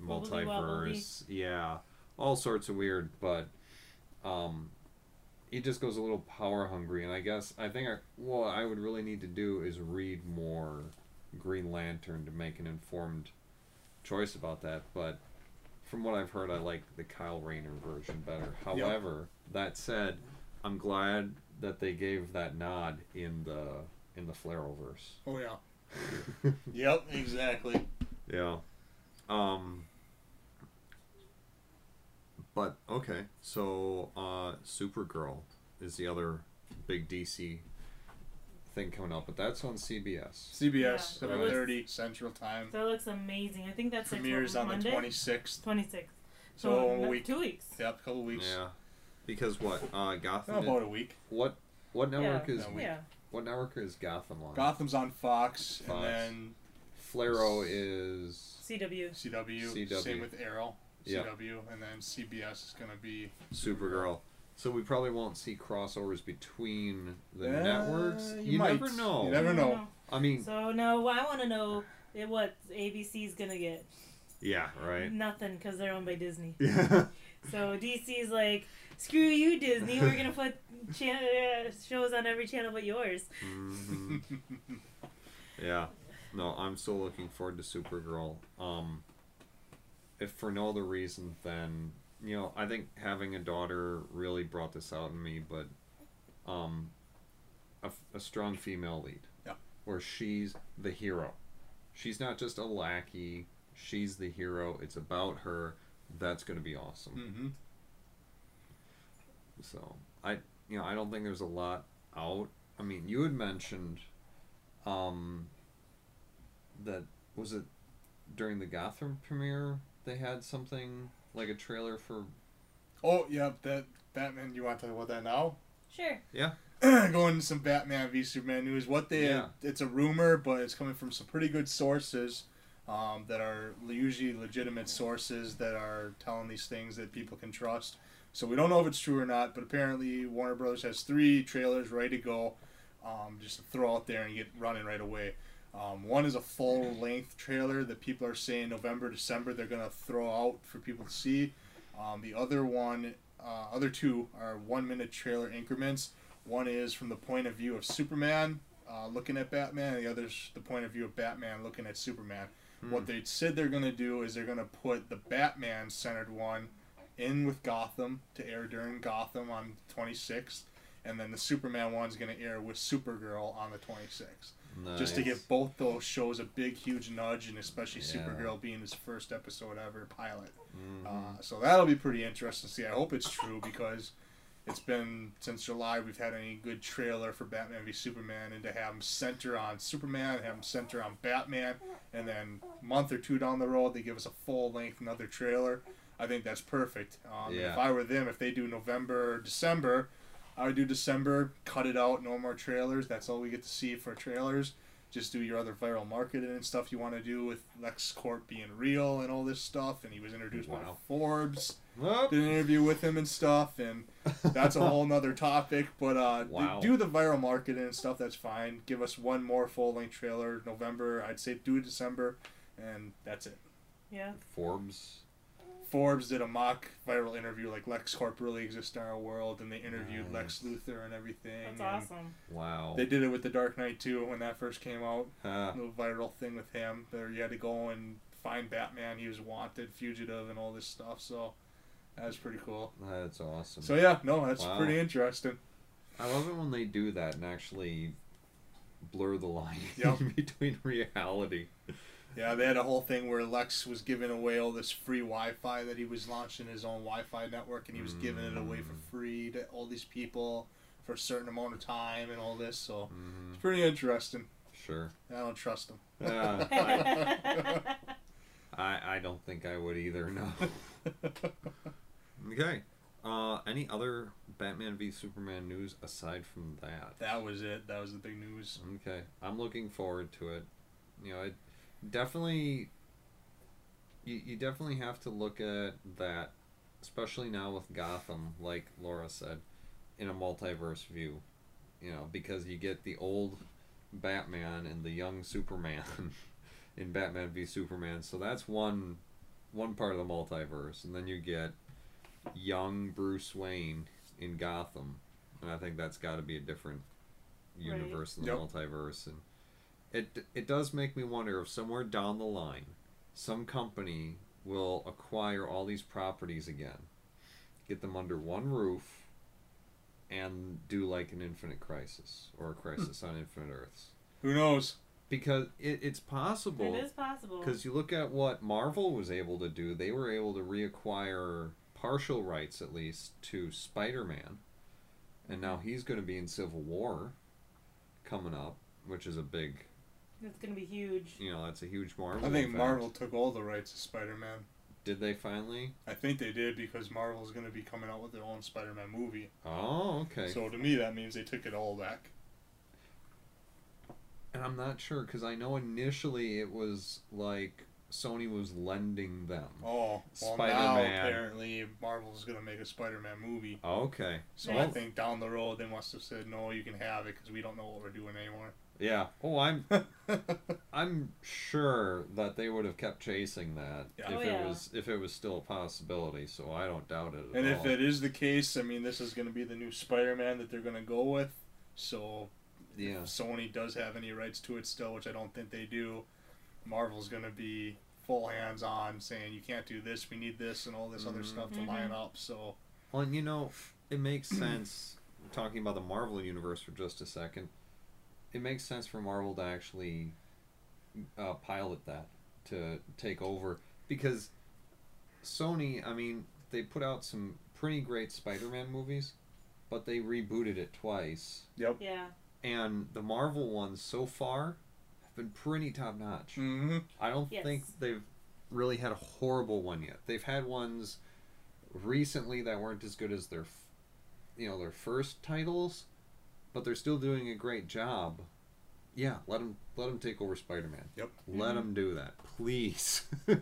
Wobbly wobbly. multiverse, yeah, all sorts of weird, but um, he just goes a little power hungry, and I guess I think I, what I would really need to do is read more Green Lantern to make an informed choice about that, but. From what I've heard, I like the Kyle Rayner version better. However, that said, I'm glad that they gave that nod in the in the Flarrowverse. Oh yeah. (laughs) yep. Exactly. Yeah. Um. But okay, so uh, Supergirl is the other big DC thing coming up, but that's on CBS. CBS, Yeah, seven thirty Central Time. That looks amazing. I think that's Premieres like on the twenty sixth. 26th. So no, a week. Two weeks. Yep, a couple weeks. Yeah, because what uh, Gotham? About a week. what what network yeah. is No, Yeah. what network is Gotham on? Gotham's on Fox, Fox. and then Flarrow is CW. CW. CW. Same with Arrow. Yeah. CW, and then CBS is gonna be Supergirl. So we probably won't see crossovers between the Uh, networks. you You, might. never know. You never I know. I mean, So now I want to know what ABC's gonna get. yeah, right. Nothing because they're owned by Disney. (laughs) Yeah. So DC's like, screw you, Disney. We're gonna put chan- uh, shows on every channel but yours. hmm (laughs) Yeah. No, I'm still looking forward to Supergirl. Um, if for no other reason than you know, I think having a daughter really brought this out in me, but um, a, a strong female lead. Yeah. Where she's the hero. She's not just a lackey. She's the hero. It's about her. That's going to be awesome. hmm So I, you know, I don't think there's a lot out. I mean, you had mentioned, um, that was it during the Gotham premiere they had something like a trailer for. Oh, yep. That Batman. You want to talk about that now? Sure. Yeah. (clears throat) Going into some Batman v Superman news. What they Yeah. it's a rumor, but it's coming from some pretty good sources um, that are usually legitimate sources that are telling these things that people can trust. So we don't know if it's true or not, but apparently Warner Brothers has three trailers ready to go, um, just to throw out there and get running right away. Um, one is a full length trailer that people are saying November, December they're gonna throw out for people to see. Um, the other one, uh, other two are one minute trailer increments. One is from the point of view of Superman uh, looking at Batman, the other's the point of view of Batman looking at Superman. What they said they're going to do is they're going to put the Batman centered one in with Gotham to air during Gotham on 26th, and then the Superman one's going to air with Supergirl on the 26th. Just to Nice. give both those shows a big, huge nudge, and especially Yeah. Supergirl being his first episode ever pilot. Mhm. Uh, so that'll be pretty interesting to see. I hope it's true because it's been since July we've had any good trailer for Batman v Superman, and to have them center on Superman, have them center on Batman, and then a month or two down the road they give us a full length another trailer. I think that's perfect. Um, Yeah. If I were them, if they do November, or December, I would do December, cut it out, no more trailers. That's all we get to see for trailers. Just do your other viral marketing and stuff you want to do with Lex LexCorp being real and all this stuff. And he was introduced by Wow. Forbes Whoop. did an interview with him and stuff, and (laughs) that's a whole nother topic. But uh, d- Wow. do the viral marketing and stuff. That's fine. Give us one more full length trailer, November. I'd say do December, and that's it. Yeah. Forbes. Forbes did a mock viral interview, like LexCorp really exists in our world, and they interviewed Nice. Lex Luthor and everything. That's and awesome. Wow. They did it with the Dark Knight too when that first came out. Ah, The viral thing with him, where you had to go and find Batman. He was wanted, fugitive, and all this stuff. So that was pretty cool. that's awesome. So yeah, no, that's Wow. pretty interesting. I love it when they do that and actually blur the line Yep. (laughs) between reality. Yeah, they had a whole thing where Lex was giving away all this free Wi-Fi that he was launching his own Wi-Fi network, and he was giving it away for Mm. free to all these people for a certain amount of time and all this. So Mhm. it's pretty interesting. Sure. I don't trust him. Yeah, I, (laughs) I I don't think I would either. No. (laughs) Okay. Uh, any other Batman v Superman news aside from that? that was it. That was the big news. Okay, I'm looking forward to it. You know, it definitely. You, you definitely have to look at that, especially now with Gotham, like Laura said, in a multiverse view. You know, because you get the old Batman and the young Superman (laughs) in Batman v Superman. So that's one one part of the multiverse, and then you get young Bruce Wayne in Gotham, and I think that's got to be a different Right. universe in the Yep. multiverse, and it it does make me wonder if somewhere down the line, some company will acquire all these properties again, get them under one roof, and do like an Infinite Crisis or a Crisis hmm. on Infinite Earths, Who knows? because it, it's possible. It is possible. Because you look at what Marvel was able to do, they were able to reacquire partial rights at least to Spider-Man, and now he's going to be in Civil War coming up, which is a big, It's gonna be huge. you know, that's a huge Marvel. I think event. Marvel took all the rights to Spider-Man. Did they finally? I think they did because Marvel's going to be coming out with their own Spider-Man movie. Oh, okay. So to me, that means they took it all back. and I'm not sure because I know initially it was like Sony was lending them. Oh, well Spider-Man. apparently Marvel's going to make a Spider-Man movie. Okay. So Nice. I think down the road they must have said no, you can have it because we don't know what we're doing anymore. Yeah. Oh, I'm (laughs) I'm sure that they would have kept chasing that Yeah. if Oh, it was if it was still a possibility. So I don't doubt it at and all. if it is the case, I mean, this is going to be the new Spider-Man that they're going to go with. So yeah. if Sony does have any rights to it still, which I don't think they do, Marvel's going to be full hands on saying you can't do this, we need this, and all this other Mhm. stuff to Mhm. line up. So Well, and you know, it makes sense. talking about the Marvel universe for just a second, it makes sense for Marvel to actually uh, pilot that to take over because Sony. I mean, they put out some pretty great Spider-Man movies, but they rebooted it twice, yep. Yeah. and the Marvel ones so far have been pretty top notch. Mm-hmm. I don't Yes. think they've really had a horrible one yet. They've had ones recently that weren't as good as their, you know, their first titles, but they're still doing a great job. Yeah, let them let them take over Spider-Man. Yep. Let Mhm. them do that, please. (laughs)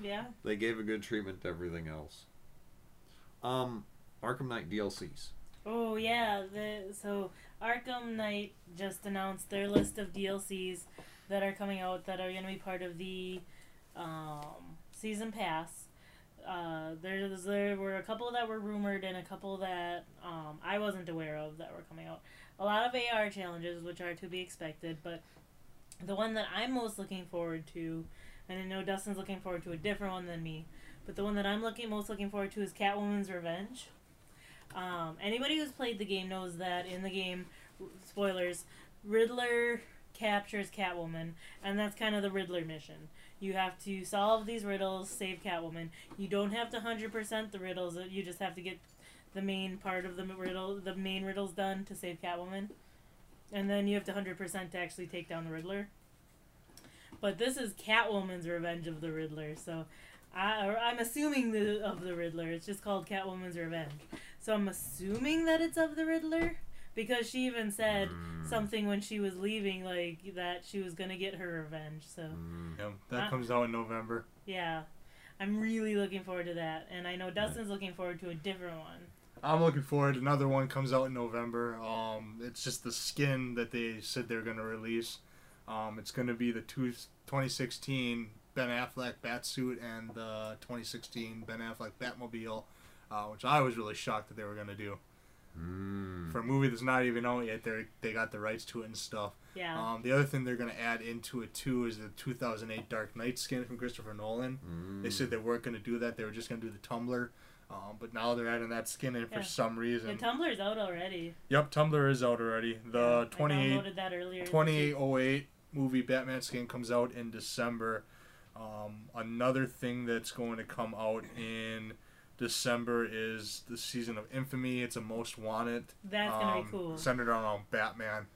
Yeah. they gave a good treatment to everything else. Um, Arkham Knight DLCs. Oh yeah, the so Arkham Knight just announced their list of DLCs that are coming out that are going to be part of the um, season pass. Uh, there's there were a couple that were rumored and a couple that um, I wasn't aware of that were coming out. A lot of AR challenges, which are to be expected, but the one that I'm most looking forward to, and I know Dustin's looking forward to a different one than me, but the one that I'm looking most looking forward to is Catwoman's Revenge. Um, anybody who's played the game knows that in the game, spoilers, Riddler captures Catwoman, and that's kind of the Riddler mission. You have to solve these riddles, save Catwoman. You don't have to hundred percent the riddles. You just have to get the main part of the riddle, the main riddles done to save Catwoman, and then you have to hundred percent to actually take down the Riddler. But this is Catwoman's Revenge of the Riddler, so I I'm assuming the of the Riddler. It's just called Catwoman's Revenge. So I'm assuming that it's of the Riddler because she even said Mm, something when she was leaving, like that she was gonna get her revenge. So mm. Yep. That Uh, comes out in November. yeah, I'm really looking forward to that, and I know Dustin's looking forward to a different one. I'm looking forward. Another one comes out in November. Um, it's just the skin that they said they're going to release. Um, it's going to be the two, 2016 Ben Affleck Batsuit and the 2016 Ben Affleck Batmobile, uh, which I was really shocked that they were going to do. Mm. For a movie that's not even out yet, they they got the rights to it and stuff. Yeah, Um, the other thing they're going to add into it too is the 2008 Dark Knight skin from Christopher Nolan. Mm. They said they weren't going to do that; they were just going to do the Tumbler. Um, but now they're adding that skin in for Yeah. some the reason. Tumbler's out already. Yep, Tumblr is out already. The I 28, downloaded that earlier. 2808 movie Batman skin comes out in December. Um, another thing that's going to come out in December is the season of Infamy. It's a most wanted. That's gonna um, be cool. Centered around Batman.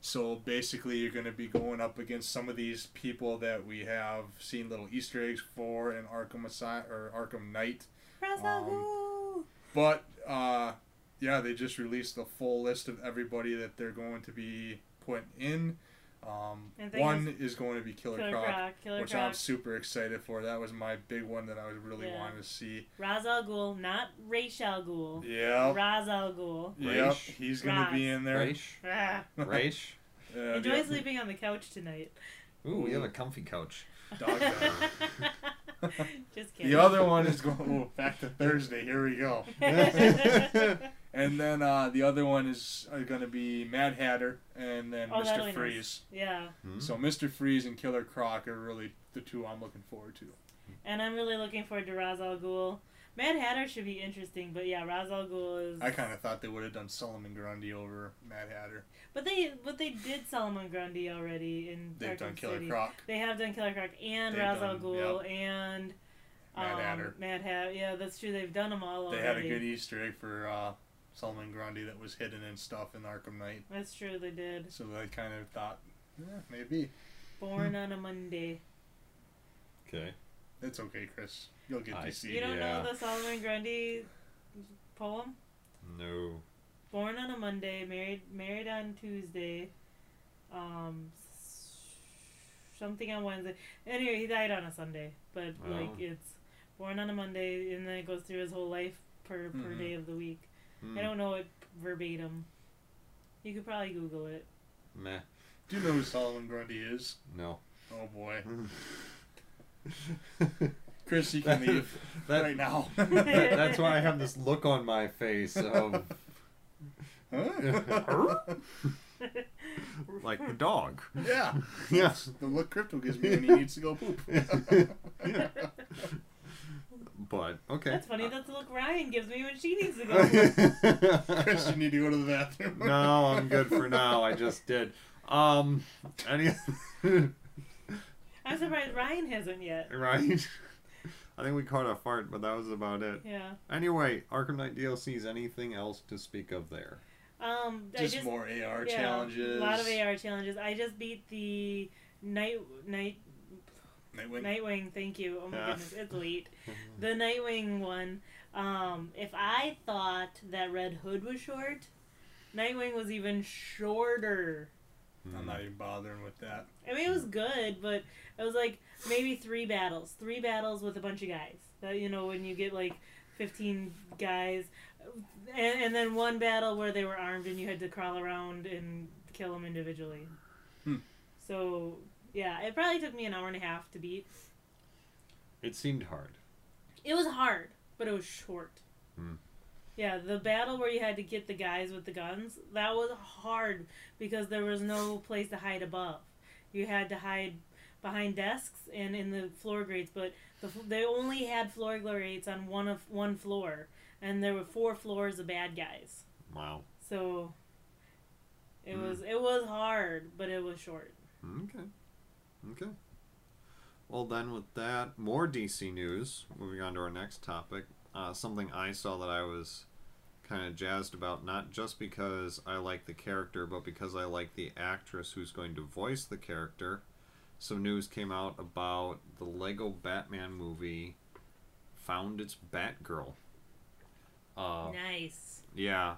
So basically, you're going to be going up against some of these people that we have seen little Easter eggs for in Arkham Asy- or Arkham Knight. Ghul! But uh, yeah, they just released the full list of everybody that they're going to be putting in. Um, one is, going to be Killer, Killer Croc, Croc, Killer which I'm super excited for. That was my big one that I was really Yeah. wanting to see. Ra's al Ghul, not Ra's al Ghul. Yeah. Ra's al Ghul. Yep. He's going to be in there. Raish. (laughs) Raish. Enjoy the, sleeping on the couch tonight. Ooh, we have a comfy couch. Dog (laughs) (laughs) Just kidding. the other one is going oh, back to Thursday. Here we go. (laughs) And then uh, the other one is going to be Mad Hatter and then Oh, Mr. Freeze. nice. yeah, Hmm? So Mr. Freeze and Killer Croc are really the two I'm looking forward to. and I'm really looking forward to Ra's al Ghul. Mad Hatter should be interesting, but yeah, Ra's al Ghul is. I kind of thought they would have done Solomon Grundy over Mad Hatter. But they, but they did Solomon Grundy already in They've Arkham done Killer City. Croc. They have done Killer Croc and They've Ra's al done- Ghul and Mad um, Hatter. Mad Hat. Yeah, that's true. They've done them all. They already. had a good Easter egg for uh, Solomon Grundy that was hidden and stuff in Arkham Knight. That's true. They did. So I kind of thought, yeah, maybe. Born on a Monday. Okay. It's okay, Chris. You'll get I to see. see. You don't Yeah. know the Solomon Grundy poem? No. Born on a Monday, married married on Tuesday, um, something on Wednesday. Anyway, he died on a Sunday, but Oh. like it's born on a Monday, and then it goes through his whole life per per Mhm. day of the week. Hmm. I don't know it verbatim. You could probably Google it. Meh. Do you know who Solomon Grundy is? No. Oh boy, (laughs) Chris, you can leave that, right now. that- that's why I have this look on my face of Huh? Like the dog. yeah. (laughs) Yeah. The look Crypto gives me when he needs to go poop. (laughs) Yeah. But okay. That's funny. That's the look Ryan gives me when she needs to go. (laughs) Chris, you need to go to the bathroom. no, I'm good for now. I just did. Um, any I'm surprised Ryan hasn't yet. right? I think we caught a fart, but that was about it. Yeah. Anyway, Arkham Knight DLCs. Anything else to speak of there? Um, I Just, just more AR yeah, challenges. A lot of AR challenges. I just beat the night night Nightwing. Nightwing. Thank you. Oh my Yeah. goodness, it's late. (laughs) The Nightwing one. Um, if I thought that Red Hood was short, Nightwing was even shorter. I'm not even bothering with that. I mean, it was good, but it was like maybe three battles, three battles with a bunch of guys. That you know, when you get like fifteen guys, and, and then one battle where they were armed and you had to crawl around and kill them individually. Hmm. So yeah, it probably took me an hour and a half to beat. It seemed hard. It was hard, but it was short. Hmm. Yeah, the battle where you had to get the guys with the guns, that was hard because there was no place to hide above. You had to hide behind desks and in the floor grates, but the, they only had floor grates on one of one floor, and there were four floors of bad guys. Wow. So it Hmm. was it was hard, but it was short. Okay. Okay. Well, then, with that, more DC news. Moving on to our next topic. Uh, something I saw that I was kind of jazzed about, not just because I like the character, but because I like the actress who's going to voice the character. Some news came out about the Lego Batman movie found its Batgirl. Uh, nice. yeah.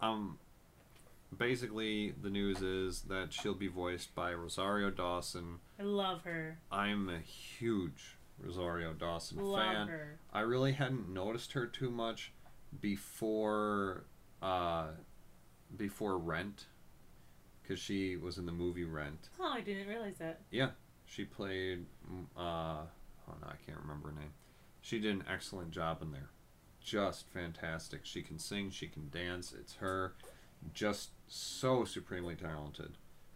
Um basically the news is that she'll be voiced by Rosario Dawson. I love her. I'm a huge Rosario Dawson Love fan. her. I really hadn't noticed her too much before uh before Rent cuz she was in the movie Rent. Oh, I didn't realize that. Yeah, she played mm, uh oh no, I can't remember her name. She did an excellent job in there. Just fantastic. She can sing, she can dance. It's her. Just so supremely talented.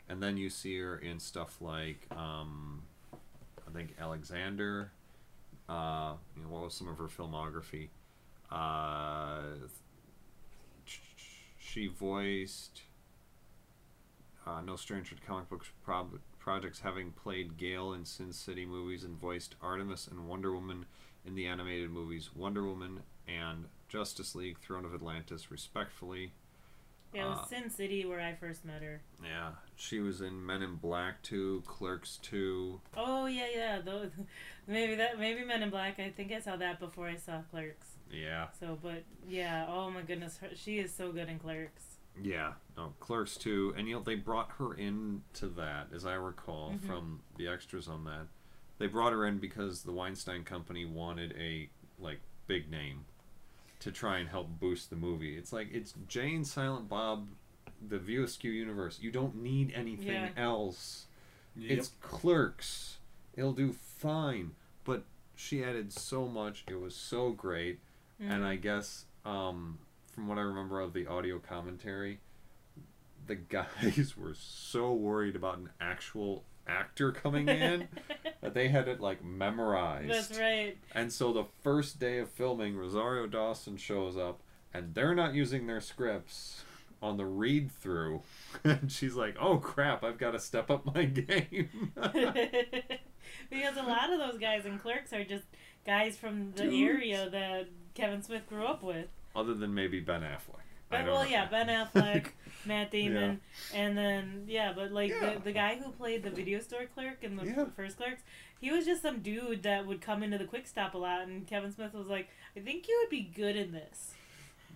And then you see her in stuff like um I think Alexander. Uh, you know, what was some of her filmography? Uh, she voiced uh, No Stranger to Comic Books prob- projects, having played Gail in Sin City movies and voiced Artemis and Wonder Woman in the animated movies Wonder Woman and Justice League: Throne of Atlantis, respectfully. Yeah, it was Uh, Sin City where I first met her. Yeah, she was in Men in Black 2, Clerks 2. Oh yeah, yeah. Those, (laughs) maybe that maybe Men in Black. I think I saw that before I saw Clerks. Yeah, So, but yeah. Oh my goodness, her, she is so good in Clerks. yeah. No, Clerks 2, and you know they brought her in to that, as I recall Mhm. from the extras on that. They brought her in because the Weinstein Company wanted a like big name to try and help boost the movie. It's like it's Jane, Silent Bob, the View Askew universe. You don't need anything Yeah. else. Yep. It's Clerks. It'll do fine. But she added so much. It was so great. And Mm. I guess um, from what I remember of the audio commentary, the (laughs) guys were so worried about an actual actor coming in (laughs) that they had it like memorized. That's right. And so the first day of filming, Rosario Dawson shows up, and they're not using their scripts on the read through. (laughs) And she's like, oh crap, I've got to step up my (laughs) game. because a lot of those guys in Clerks are just guys from the Dudes. area that Kevin Smith grew up with. Other than maybe Ben Affleck. But well, know. yeah, Ben (laughs) Affleck, (laughs) Matt Damon, and then yeah, but like Yeah. the the guy who played the video store clerk in the Yeah. first Clerks, he was just some dude that would come into the quick stop a lot, and Kevin Smith was like, "I think you would be good in this."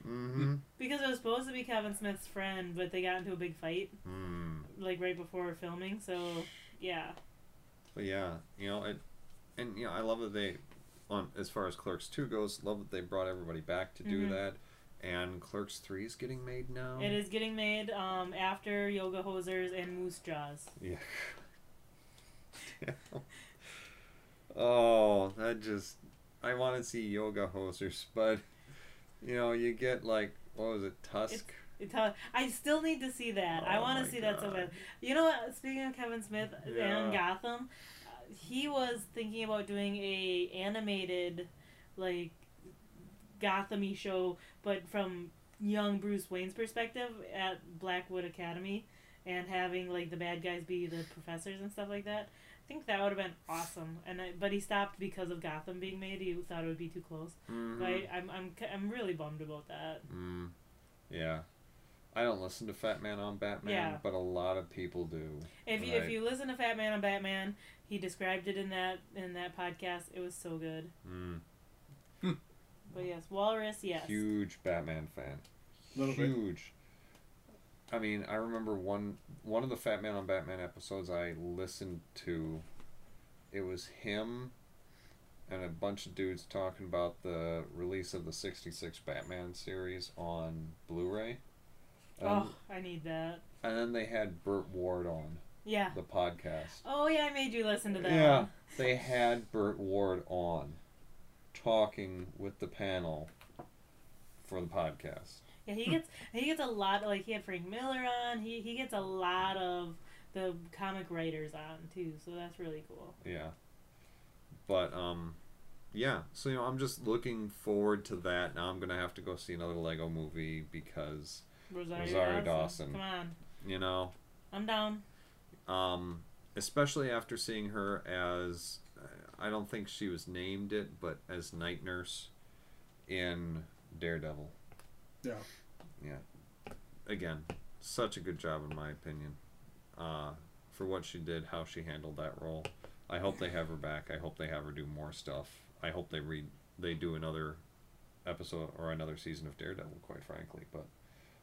Mm-hmm. Because it was supposed to be Kevin Smith's friend, but they got into a big fight Mm. like right before filming. So, yeah, But yeah, you know, it, and you know, I love that they, on as far as Clerks two goes, love that they brought everybody back to do Mhm. that, and Clerks three is getting made now. it is getting made um, after Yoga Hosers and Moose Jaws. Yeah. (laughs) oh, that just I want to see yoga hosers, but you know, you get like what was it, Tusk? It tell- I still need to see that. I Oh want to see that so God. bad. You know what? Speaking of Kevin Smith Yeah. and Gotham, he was thinking about doing a animated, like, Gotham-y show, but from young Bruce Wayne's perspective at Blackwood Academy, and having like the bad guys be the professors and stuff like that. I think that would have been awesome. And I, but he stopped because of Gotham being made. He thought it would be too close. Mhm. But I, I'm I'm I'm really bummed about that. Mm, yeah. I don't listen to Fat Man on Batman, Yeah. but a lot of people do. If you, if you listen to Fat Man on Batman, he described it in that in that podcast. It was so good. Mm. But yes, Walrus, yes. Huge Batman fan. Little bit. Huge. I mean, I remember one one of the Fat Man on Batman episodes I listened to. It was him and a bunch of dudes talking about the release of the '66 Batman series on Blu-ray. And, Oh, I need that. and then they had Burt Ward on Yeah. the podcast. Oh yeah, I made you listen to that. Yeah, one. they had Burt Ward on, talking with the panel for the podcast. Yeah, he gets he gets a lot. Like he had Frank Miller on. He he gets a lot of the comic writers on too. So that's really cool. Yeah. But um yeah, so you know, I'm just looking forward to that. Now I'm gonna have to go see another Lego movie because Rosario, Rosario Dawson. Dawson. Come on, you know, I'm down. um, especially after seeing her as I don't think she was named it, but as night nurse in Daredevil. Yeah. Yeah. Again, such a good job in my opinion. Uh, for what she did, how she handled that role. I hope they have her back. I hope they have her do more stuff. I hope they read they do another episode or another season of Daredevil, quite frankly. But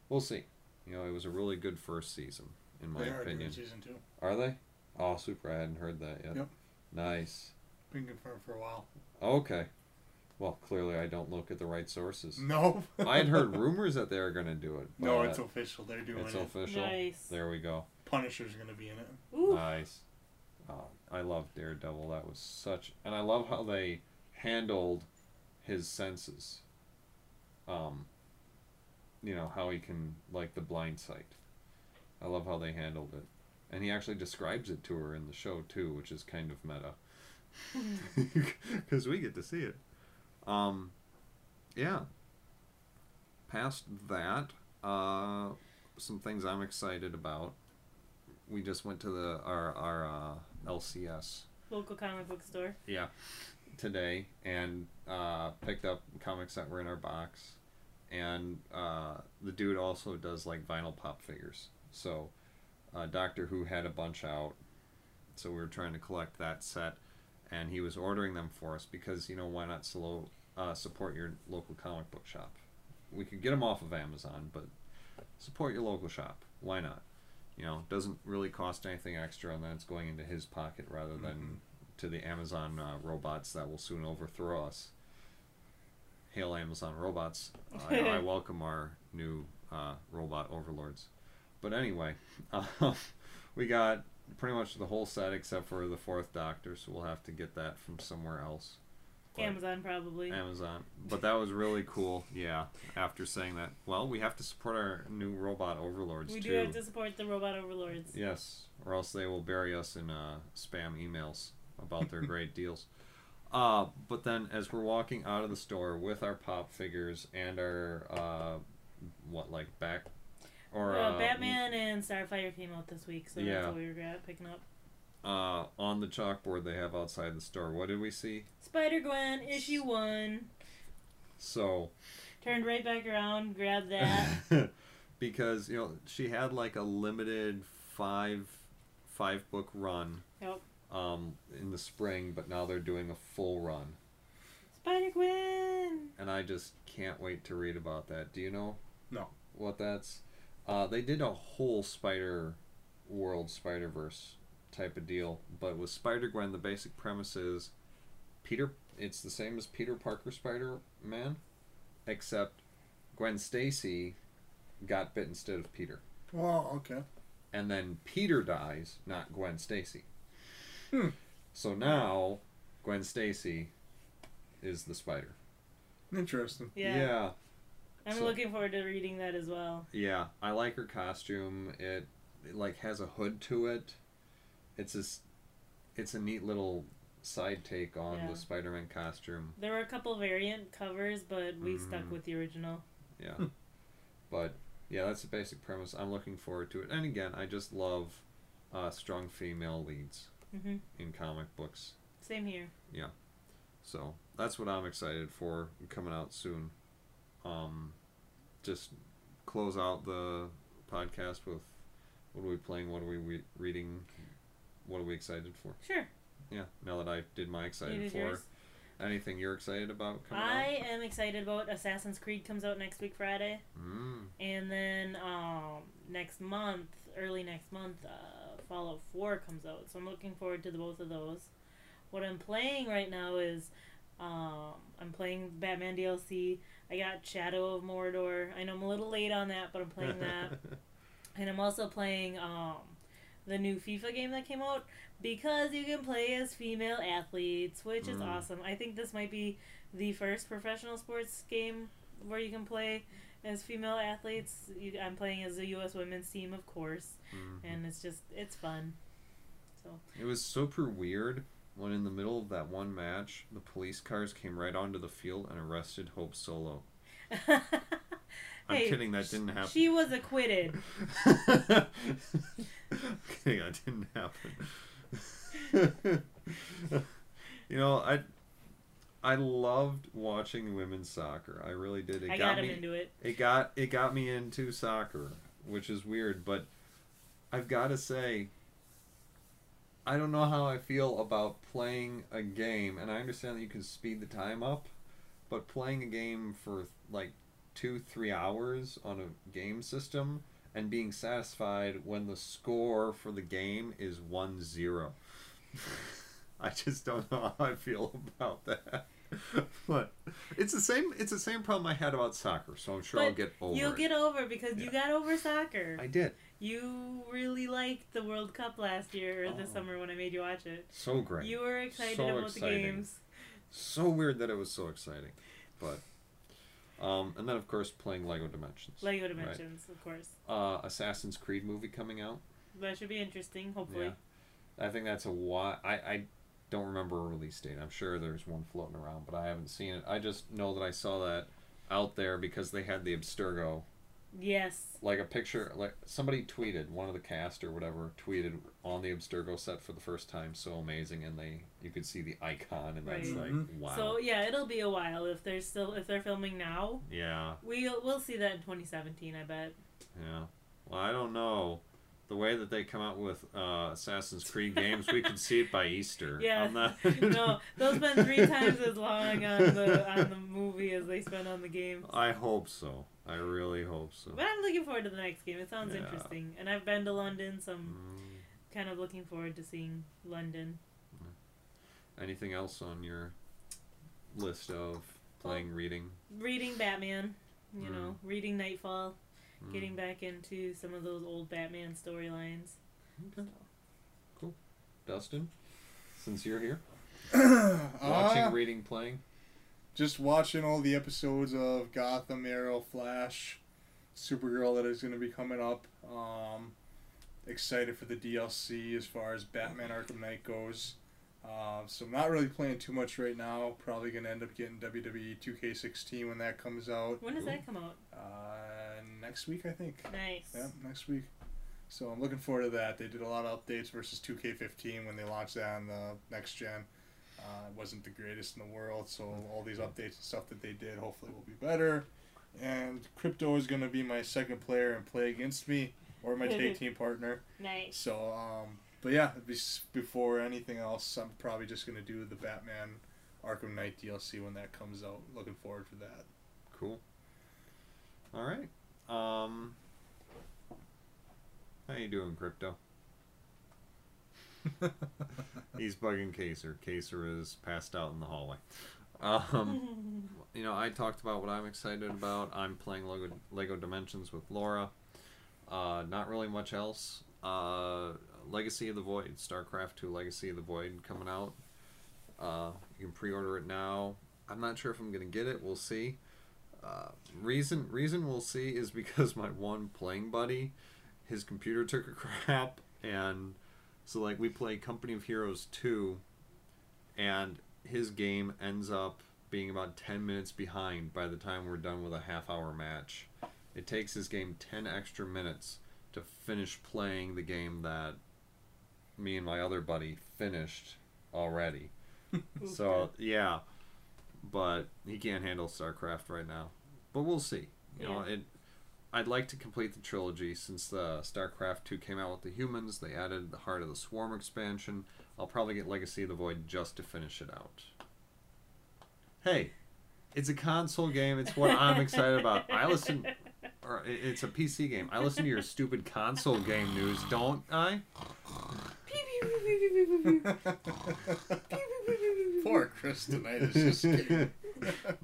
we'll see. You know, it was a really good first season, in my they are opinion. doing season two. Are they? Oh, super! I hadn't heard that yet. Yep. Nice. Been confirmed for a while. Okay. Well, clearly I don't look at the right sources. No. I had heard (laughs) rumors that they were going to do it. no, it's official. They're doing it's it. It's official. Nice. There we go. Punisher's gonna be in it. Ooh. Nice. Oh, I love Daredevil. That was such, and I love how they handled his senses. Um. You know how he can like the blind sight. I love how they handled it, and he actually describes it to her in the show too, which is kind of meta. (laughs) Because we get to see it. Um. Yeah. Past that, uh, some things I'm excited about we just went to the our our uh, LCS Local comic book store. yeah today and uh, picked up comics that were in our box and uh, the dude also does like vinyl pop figures so uh, Doctor Who had a bunch out so we were trying to collect that set and he was ordering them for us because you know why not slow, uh, support your local comic book shop? We could get them off of Amazon but support your local shop. Why not? You know doesn't really cost anything extra and then it's going into his pocket rather than to the amazon uh, robots that will soon overthrow us. Hail amazon robots. (laughs) I, I welcome our new uh, robot overlords. But anyway uh, (laughs) we got pretty much the whole set except for the fourth doctor so we'll have to get that from somewhere else But- Amazon probably. Amazon. But that was really (laughs) cool. Yeah. After saying that, well, we have to support our new robot overlords we too. do have to support the robot overlords. Yes, or else they will bury us in uh, spam emails about their (laughs) great deals. Uh, but then, as we're walking out of the store with our pop figures and our uh, what like back or uh, uh, Batman and Starfire came out this week, so yeah. that's what we were picking up. uh, on the chalkboard they have outside the store. What did we see? Spider Gwen issue one. So, Turned right back around, grabbed that. (laughs) because you know she had like a limited five five book run Yep. um, in the spring, but now they're doing a full run, Spider Gwen. and I just can't wait to read about that. Do you know? No. What that's? Uh, they did a whole Spider World Spider Verse type of deal, but with Spider Gwen, the basic premise is Peter. It's the same as Peter Parker Spider Man, except Gwen Stacy got bit instead of Peter. Oh, okay. and then Peter dies, not Gwen Stacy. Hmm. So now Gwen Stacy is the spider. Interesting. Yeah. I'm So- looking forward to reading that as well. Yeah, I like her costume. It, it like has a hood to it. It's just it's a neat little side take on Yeah. the Spider-Man costume. There were a couple variant covers, but we stuck Mhm. with the original. Yeah. Hmm. but yeah, that's the basic premise. I'm looking forward to it. And again, I just love uh, strong female leads hmm in comic books. Same here. Yeah, so that's what I'm excited for coming out soon. Um, just close out the podcast with what are we playing? What are we re- reading? What are we excited for? Sure. Yeah, now that I did my excited did for, yours. anything you're excited about coming I am excited about Assassin's Creed comes out next week Friday. Mm, and then um, next month, early next month, uh, Fallout Four comes out. So I'm looking forward to the both of those. What I'm playing right now is um, I'm playing Batman DLC. I got Shadow of Mordor. I know I'm a little late on that, but I'm playing that. (laughs) And I'm also playing um, the new FIFA game that came out because you can play as female athletes, which is Mm. awesome. I think this might be the first professional sports game where you can play as female athletes. You, I'm playing as the U.S. women's team, of course, mhm. and it's just it's fun. So It was super weird when in the middle of that one match, the police cars came right onto the field and arrested Hope Solo. (laughs) (laughs) I'm kidding, that didn't happen. she was acquitted. I'm kidding, that didn't happen. you know, I I loved watching women's soccer. I really did. It I got got me. into it. It got it got me into soccer, which is weird, but I've got to say I don't know how I feel about playing a game, and I understand that you can speed the time up, but playing a game for like two, three hours on a game system and being satisfied when the score for the game is 1 0. (laughs) I just don't know how I feel about that. (laughs) but it's the same it's the same problem I had about soccer, so I'm sure I'll get over You'll it. get over because you got over soccer. I did. You really liked the World Cup last year or this Oh. summer when I made you watch it. So great. You were excited So about exciting. the games. so weird that it was so exciting. But um and then of course playing Lego Dimensions. Lego Dimensions, of course. uh Assassin's Creed movie coming out. That should be interesting, hopefully. I think that's a why I, I don't remember a release date. I'm sure there's one floating around, but I haven't seen it. I just know that I saw that out there because they had the Abstergo, Yes. like a picture, like somebody tweeted, one of the cast or whatever tweeted on the Abstergo set for the first time. So amazing, and they you could see the icon, and that's Right. like Mhm. wow. So yeah, it'll be a while if they're still if they're filming now. yeah, We'll we'll see that in 2017, I bet. yeah. Well, I don't know. The way that they come out with uh, Assassin's Creed games, we could see it by Easter. (laughs) Yeah. I'm not- (laughs) no, they'll spend three times as long on the on the movie as they spend on the game. I hope so. I really hope so. But I'm looking forward to the next game. It sounds Yeah. interesting, and I've been to London, so I'm Mm, kind of looking forward to seeing London. anything else on your list of playing, reading? Reading Batman, you Mm. know, reading Knightfall, Mm. getting back into some of those old Batman storylines. Okay. Cool. Dustin, since you're here, (coughs) watching, Uh, reading, playing. Just watching all the episodes of Gotham, Arrow, Flash, Supergirl that is going to be coming up. Um, excited for the DLC as far as Batman Arkham Knight goes. Uh, so I'm not really playing too much right now. Probably going to end up getting WWE 2K16 when that comes out. When does that come out? Uh, next week, I think. Nice. Yeah, next week. So I'm looking forward to that. They did a lot of updates versus 2K15 when they launched that on the next gen. Uh, it wasn't the greatest in the world, so all these updates and stuff that they did hopefully will be better. And Crypto is going to be my second player and play against me or my tag (laughs) team partner. Nice. So, um, but yeah, before anything else, I'm probably just going to do the Batman Arkham Knight DLC when that comes out. Looking forward to that. Cool. All right. Um, how you doing, Crypto? (laughs) He's bugging Kaser. Kaser is passed out in the hallway. Um, (laughs) you know, I talked about what I'm excited about. I'm playing Lego, Lego Dimensions with Laura. Uh, not really much else. Uh, Legacy of the Void, StarCraft 2 Legacy of the Void coming out. Uh, you can pre-order it now. I'm not sure if I'm gonna get it. We'll see. Uh, reason reason we'll see is because (laughs) my one playing buddy, his computer took a crap, and so like we play Company of Heroes 2, and his game ends up being about 10 minutes behind by the time we're done with a half hour match. It takes his game 10 extra minutes to finish playing the game that me and my other buddy finished already. (laughs) so, yeah. But he can't handle StarCraft right now. But we'll see. You know, it I'd like to complete the trilogy since the StarCraft 2 came out with the humans. They added the Heart of the Swarm expansion. I'll probably get Legacy of the Void just to finish it out. Hey, it's a console game. It's what I'm excited about. I listen, or it's a PC game. I listen to your stupid console game news, don't I? (laughs) Poor Chris tonight is just kidding. (laughs)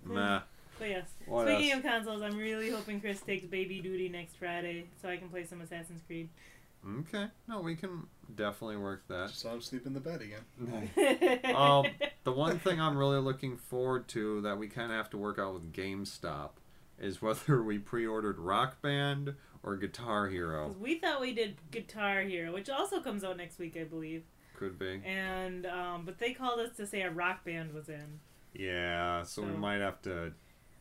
Nah. But yes, What speaking else? of consoles, I'm really hoping Chris takes baby duty next Friday so I can play some Assassin's Creed. Okay. No, we can definitely work that. Just let him sleep in the bed again. (laughs) Um, the one thing I'm really looking forward to that we kind of have to work out with GameStop is whether we pre-ordered Rock Band or Guitar Hero. we thought we did Guitar Hero, which also comes out next week, I believe. Could be. And um, but they called us to say a rock band was in. Yeah, so we might have to.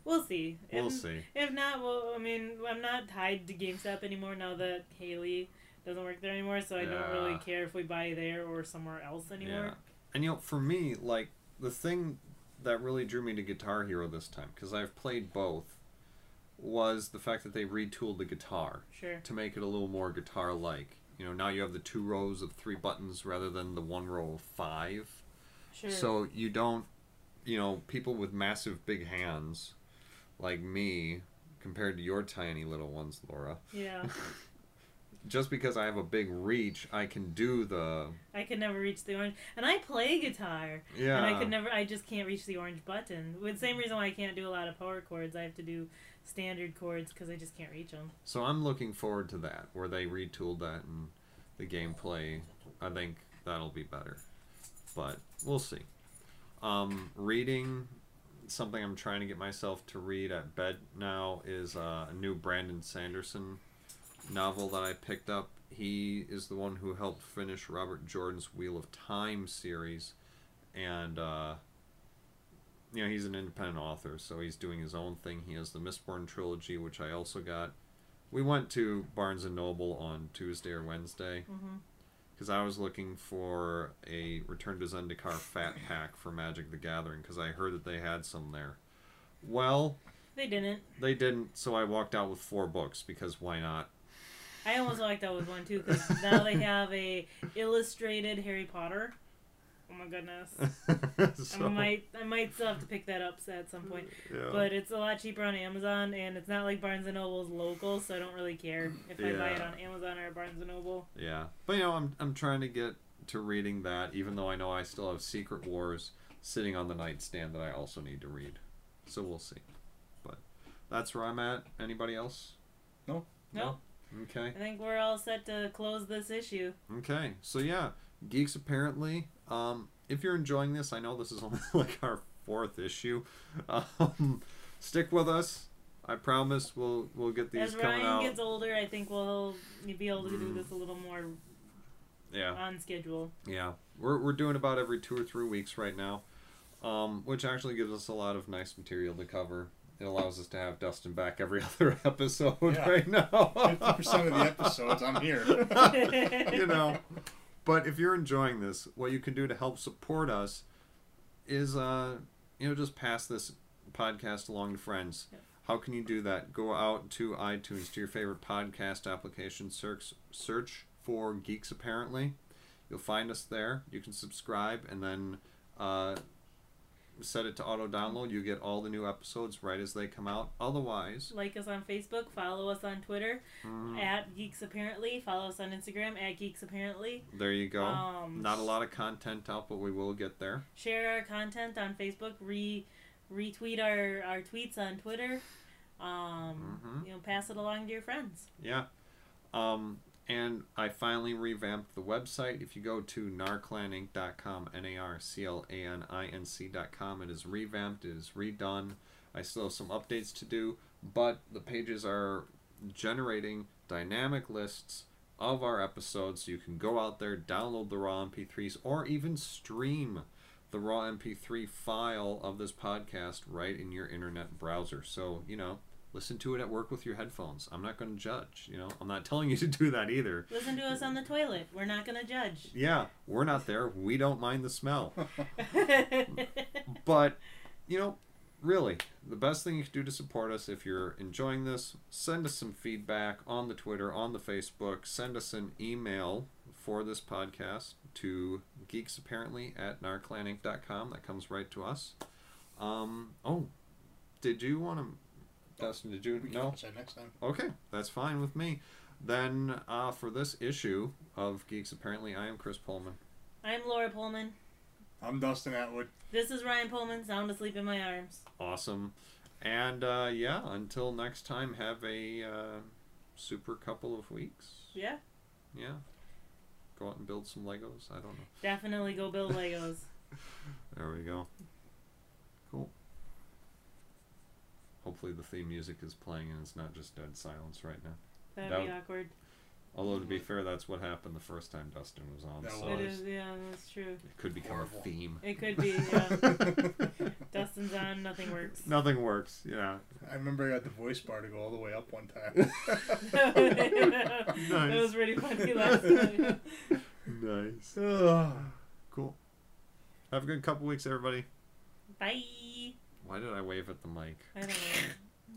We'll see. We'll if, see. If not, well, I mean, I'm not tied to GameStop anymore now that Haley doesn't work there anymore, so I don't really care if we buy there or somewhere else anymore. Yeah. And you know, for me, like the thing that really drew me to Guitar Hero this time, because I've played both, was the fact that they retooled the guitar. Sure. to make it a little more guitar like. You know, now you have the two rows of three buttons rather than the one row of five. Sure. So you don't, you know, people with massive big hands like me compared to your tiny little ones, Laura. yeah, (laughs) Just because I have a big reach, I can do the I could never reach the orange, and I play guitar, yeah. and I could never. I just can't reach the orange button. With same reason why I can't do a lot of power chords. I have to do standard chords because I just can't reach them. So I'm looking forward to that, where they retooled that and the gameplay. I think that'll be better, but we'll see. Um, reading something I'm trying to get myself to read at bed now is uh, a new Brandon Sanderson novel that I picked up. He is the one who helped finish Robert Jordan's Wheel of Time series, and uh, you know he's an independent author, so he's doing his own thing. He has the Mistborn trilogy, which I also got. We went to Barnes and Noble on Tuesday or Wednesday hmm because I was looking for a Return to Zendikar Fat (laughs) Pack for Magic the Gathering because I heard that they had some there. Well, They didn't. they didn't, so I walked out with four books because why not? I almost like that with one too because now they (laughs) have a illustrated Harry Potter. Oh my goodness. (laughs) so, I might I might still have to pick that up at some point. yeah. But it's a lot cheaper on Amazon, and it's not like Barnes and Noble's local, so I don't really care if I buy it on Amazon or Barnes and Noble. Yeah, but you know, I'm I'm trying to get to reading that, even though I know I still have Secret Wars sitting on the nightstand that I also need to read. So we'll see. But that's where I'm at. Anybody else? No. No, Okay. I think we're all set to close this issue. Okay. So yeah, geeks apparently. Um, if you're enjoying this, I know this is only (laughs) like our fourth issue. Um, stick with us. I promise we'll we'll get these As coming Ryan out. gets older, I think we'll be able to do Mm. this a little more yeah. on schedule. Yeah, we're, we're doing about every two or three weeks right now, um, which actually gives us a lot of nice material to cover. it allows us to have Dustin back every (laughs) other episode Yeah. right now. Fifty percent of the (laughs) episodes, I'm here. you know. But if you're enjoying this, what you can do to help support us is, uh, you know, just pass this podcast along to friends. Yep. How can you do that? Go out to iTunes, to your favorite podcast application, search search for Geeks Apparently. You'll find us there. You can subscribe and then uh, set it to auto download. You get all the new episodes right as they come out. Otherwise, like us on Facebook, follow us on Twitter mm, at Geeks Apparently, follow us on Instagram at Geeks Apparently. there you go. Um, Not a lot of content out, but we will get there. Share our content on Facebook, re retweet our, our tweets on Twitter. Um, Mhm. you know, pass it along to your friends. Yeah. Um, and I finally revamped the website. If you go to narclaninc.com, N A R C L A N I N C.com, it is revamped, it is redone. I still have some updates to do, but the pages are generating dynamic lists of our episodes so you can go out there, download the raw MP3s, or even stream the raw MP3 file of this podcast right in your internet browser. So, you know, listen to it at work with your headphones. I'm not going to judge, you know. I'm not telling you (laughs) to do that either. Listen to us on the toilet. We're not going to judge. Yeah, we're not there. We don't mind the smell. (laughs) (laughs) But, you know, really, the best thing you can do to support us if you're enjoying this, send us some feedback on the Twitter, on the Facebook, send us an email for this podcast to geeksapparently at narclaninc.com. That comes right to us. Um, oh, did you want to, Dustin, did you? We can No? watch that next time. Okay, that's fine with me. Then, uh, for this issue of Geeks Apparently, I am Chris Pullman. I'm Laura Pullman. I'm Dustin Atwood. This is Ryan Pullman, sound asleep in my arms. Awesome. And, uh, yeah, until next time, have a uh, super couple of weeks. Yeah, Yeah. Go out and build some Legos. I don't know. definitely go build Legos. (laughs) There we go. Cool. Hopefully, the theme music is playing and it's not just dead silence right now. That'd That be would- awkward. Although, to be mm-hmm. fair, that's what happened the first time Dustin was on. That so It was. is, yeah, that's true. it could become Horrible. a theme. It could be, (laughs) yeah. Dustin's on, nothing works. Nothing works. Yeah. I remember I got the voice bar to go all the way up one time. nice. (laughs) That was pretty funny last time. (laughs) Nice. Ugh. Cool. Have a good couple weeks, everybody. Bye. Why did I wave at the mic? I don't know.